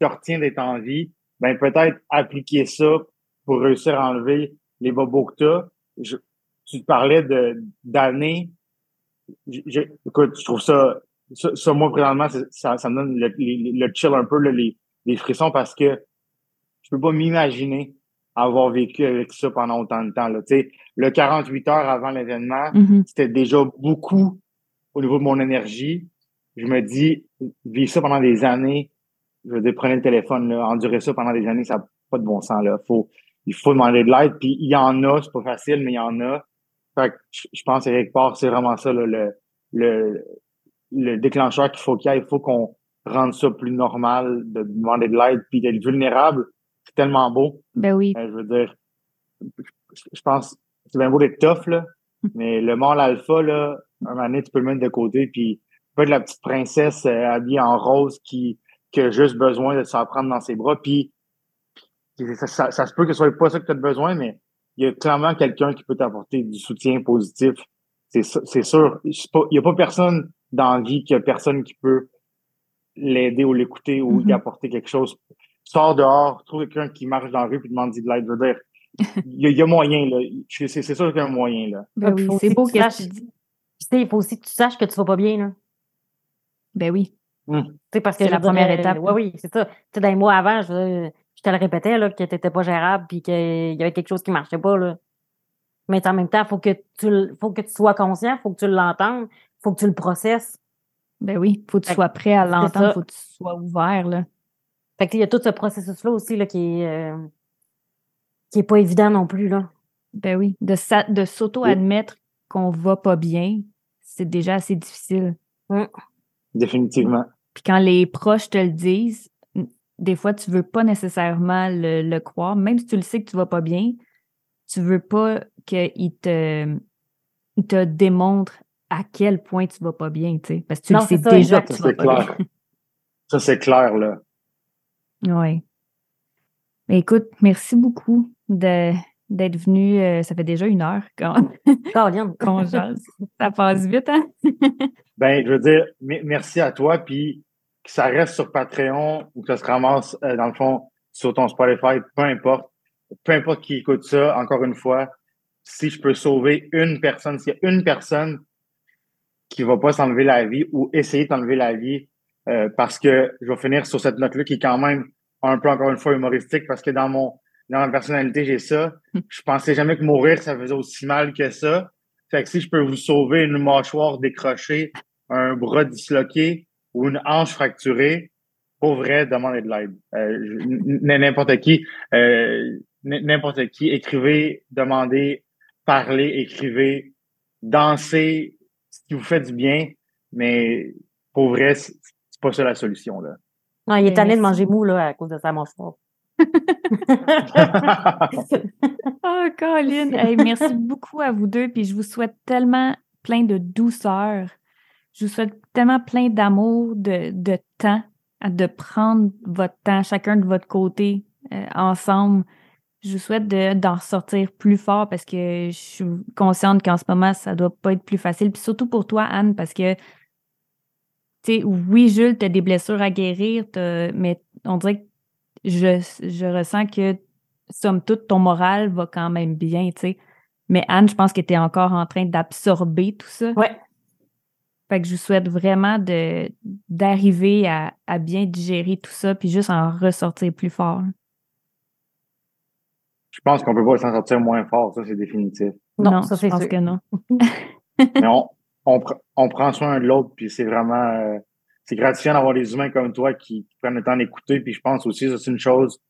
te retient d'être en vie. Ben peut-être appliquer ça pour réussir à enlever les bobos que t'as. Je, tu parlais de d'années. écoute, je trouve ça, ça, moi, présentement, ça, ça me donne le, le, chill un peu, les, les frissons parce que je peux pas m'imaginer avoir vécu avec ça pendant autant de temps. Là. le 48 heures avant l'événement, mm-hmm. c'était déjà beaucoup au niveau de mon énergie. Je me dis, vivre ça pendant des années, je vais prendre le téléphone, là, endurer ça pendant des années, ça n'a pas de bon sens. Là. Faut, il faut demander de l'aide. Puis il y en a, c'est pas facile, mais il y en a. Fait que je pense que quelque part, c'est vraiment ça le, le, le déclencheur qu'il faut qu'il y ait. Il faut qu'on rende ça plus normal de demander de l'aide puis d'être vulnérable c'est tellement beau. Ben oui. Euh, je veux dire, je pense, c'est bien beau d'être tough, là, mais le mâle alpha, là, un moment donné, tu peux le mettre de côté, puis pas de la petite princesse euh, habillée en rose qui, qui a juste besoin de se prendre dans ses bras, puis ça, ça, se peut que ce soit pas ça que tu as besoin, mais il y a clairement quelqu'un qui peut t'apporter du soutien positif. C'est sûr. Il n'y a pas personne dans la vie qui a personne qui peut l'aider ou l'écouter ou lui mm-hmm. apporter quelque chose sors dehors, trouve quelqu'un qui marche dans la rue puis demande de l'aide. Je veux dire, il y, a moyen, là. C'est sûr qu'il y a un moyen, là. Ben oui, c'est beau que tu dis. il faut aussi que tu saches que tu vas pas bien, là. Ben oui. Hum. Parce que c'est la première étape. Oui, oui, c'est ça. Tu sais, dans les mois avant, je, te le répétais, là, que tu n'étais pas gérable puis qu'il y avait quelque chose qui marchait pas, là. Mais en même temps, il faut que tu faut que tu sois conscient, il faut que tu l'entendes, il faut que tu le processes. Ben oui, il faut que tu sois prêt à l'entendre, il faut que tu sois ouvert, là. Fait il y a tout ce processus-là aussi là, qui est euh, qui est pas évident non plus. Là. Ben oui. De, de s'auto-admettre qu'on va pas bien, c'est déjà assez difficile. Mmh. Définitivement. Puis quand les proches te le disent, des fois, tu veux pas nécessairement le, croire, même si tu le sais que tu vas pas bien, tu veux pas qu'il te, te démontre à quel point tu vas pas bien, tu sais, parce que tu le sais déjà que tu vas pas bien. Ça, c'est clair, là. Oui. Écoute, merci beaucoup de, d'être venu. Euh, ça fait déjà une heure quand, qu'on jase. Ça passe vite, hein? ben, je veux dire, merci à toi. Puis que ça reste sur Patreon ou que ça se ramasse, euh, dans le fond, sur ton Spotify, peu importe. Peu importe qui écoute ça, encore une fois, si je peux sauver une personne, s'il y a une personne qui va pas s'enlever la vie ou essayer d'enlever la vie, euh, parce que je vais finir sur cette note-là qui est quand même un peu, encore une fois, humoristique, parce que dans mon dans ma personnalité, j'ai ça. Je pensais jamais que mourir, ça faisait aussi mal que ça. Fait que si je peux vous sauver une mâchoire décrochée, un bras disloqué ou une hanche fracturée, pour vrai, demandez de l'aide. Euh, n'importe qui, euh, n'importe qui, écrivez, demandez, parlez, écrivez, dansez, ce qui vous fait du bien, mais pour vrai, c'est pas ça la solution, là. Non, il est tanné de manger mou, là, à cause de sa mâchoire oh, Colin! merci beaucoup à vous deux. Puis je vous souhaite tellement plein de douceur. Je vous souhaite tellement plein d'amour, de, de, temps, de prendre votre temps, chacun de votre côté, euh, ensemble. Je vous souhaite d'en sortir plus fort parce que je suis consciente qu'en ce moment, ça doit pas être plus facile. Puis surtout pour toi, Anne, parce que, tu sais, oui, Jules, tu as des blessures à guérir, mais on dirait que je, ressens que, somme toute, ton moral va quand même bien, tu sais. Mais Anne, je pense que tu es encore en train d'absorber tout ça. Ouais. Fait que je vous souhaite vraiment de, d'arriver à, bien digérer tout ça, puis juste en ressortir plus fort. Je pense qu'on peut pas s'en sortir moins fort, ça, c'est définitif. Non, ça, je pense que non. Mais on, on, prend soin de l'autre, puis c'est vraiment... Euh, c'est gratifiant d'avoir des humains comme toi qui, prennent le temps d'écouter. Puis je pense aussi que c'est une chose,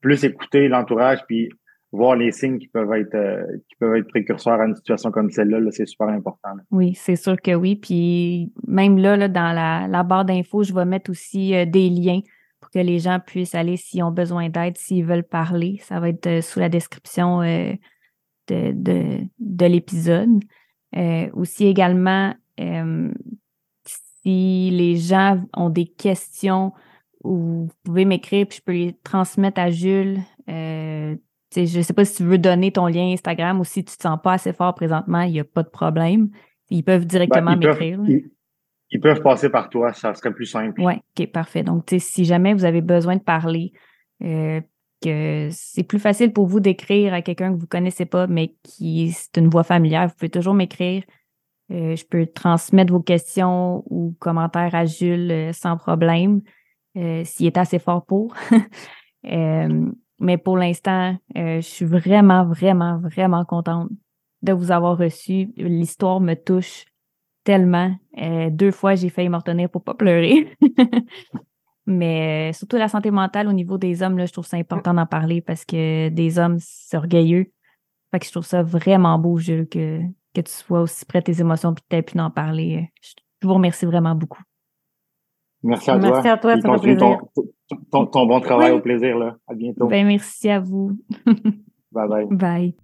plus écouter l'entourage, puis voir les signes qui peuvent être euh, qui peuvent être précurseurs à une situation comme celle-là, -là, c'est super important. Oui, c'est sûr que oui. Puis même là, là dans la, la barre d'infos, je vais mettre aussi euh, des liens pour que les gens puissent aller s'ils ont besoin d'aide, s'ils veulent parler. Ça va être euh, sous la description de, de, de l'épisode. aussi également, si les gens ont des questions, vous pouvez m'écrire, puis je peux les transmettre à Jules. Je ne sais pas si tu veux donner ton lien Instagram ou si tu ne te sens pas assez fort présentement, il n'y a pas de problème. Ils peuvent directement ben, m'écrire. Ils, peuvent passer par toi, ça serait plus simple. Oui, OK, parfait. Donc, si jamais vous avez besoin de parler, euh, que c'est plus facile pour vous d'écrire à quelqu'un que vous ne connaissez pas, mais qui c'est une voix familière, vous pouvez toujours m'écrire. Euh, je peux transmettre vos questions ou commentaires à Jules euh, sans problème, s'il est assez fort pour. mais pour l'instant, je suis vraiment, vraiment, vraiment contente de vous avoir reçu. L'histoire me touche tellement. deux fois, j'ai failli me retenir pour pas pleurer. mais surtout la santé mentale au niveau des hommes, là, je trouve ça important d'en parler parce que des hommes, c'est orgueilleux. Je trouve ça vraiment beau, Jules, que, que tu sois aussi près de tes émotions et que tu aies pu en parler. Je vous remercie vraiment beaucoup. Merci à toi. Merci à toi, ça fait plaisir. Ton, ton, bon travail, au plaisir. Là. À bientôt. Ben, merci à vous. bye bye. Bye.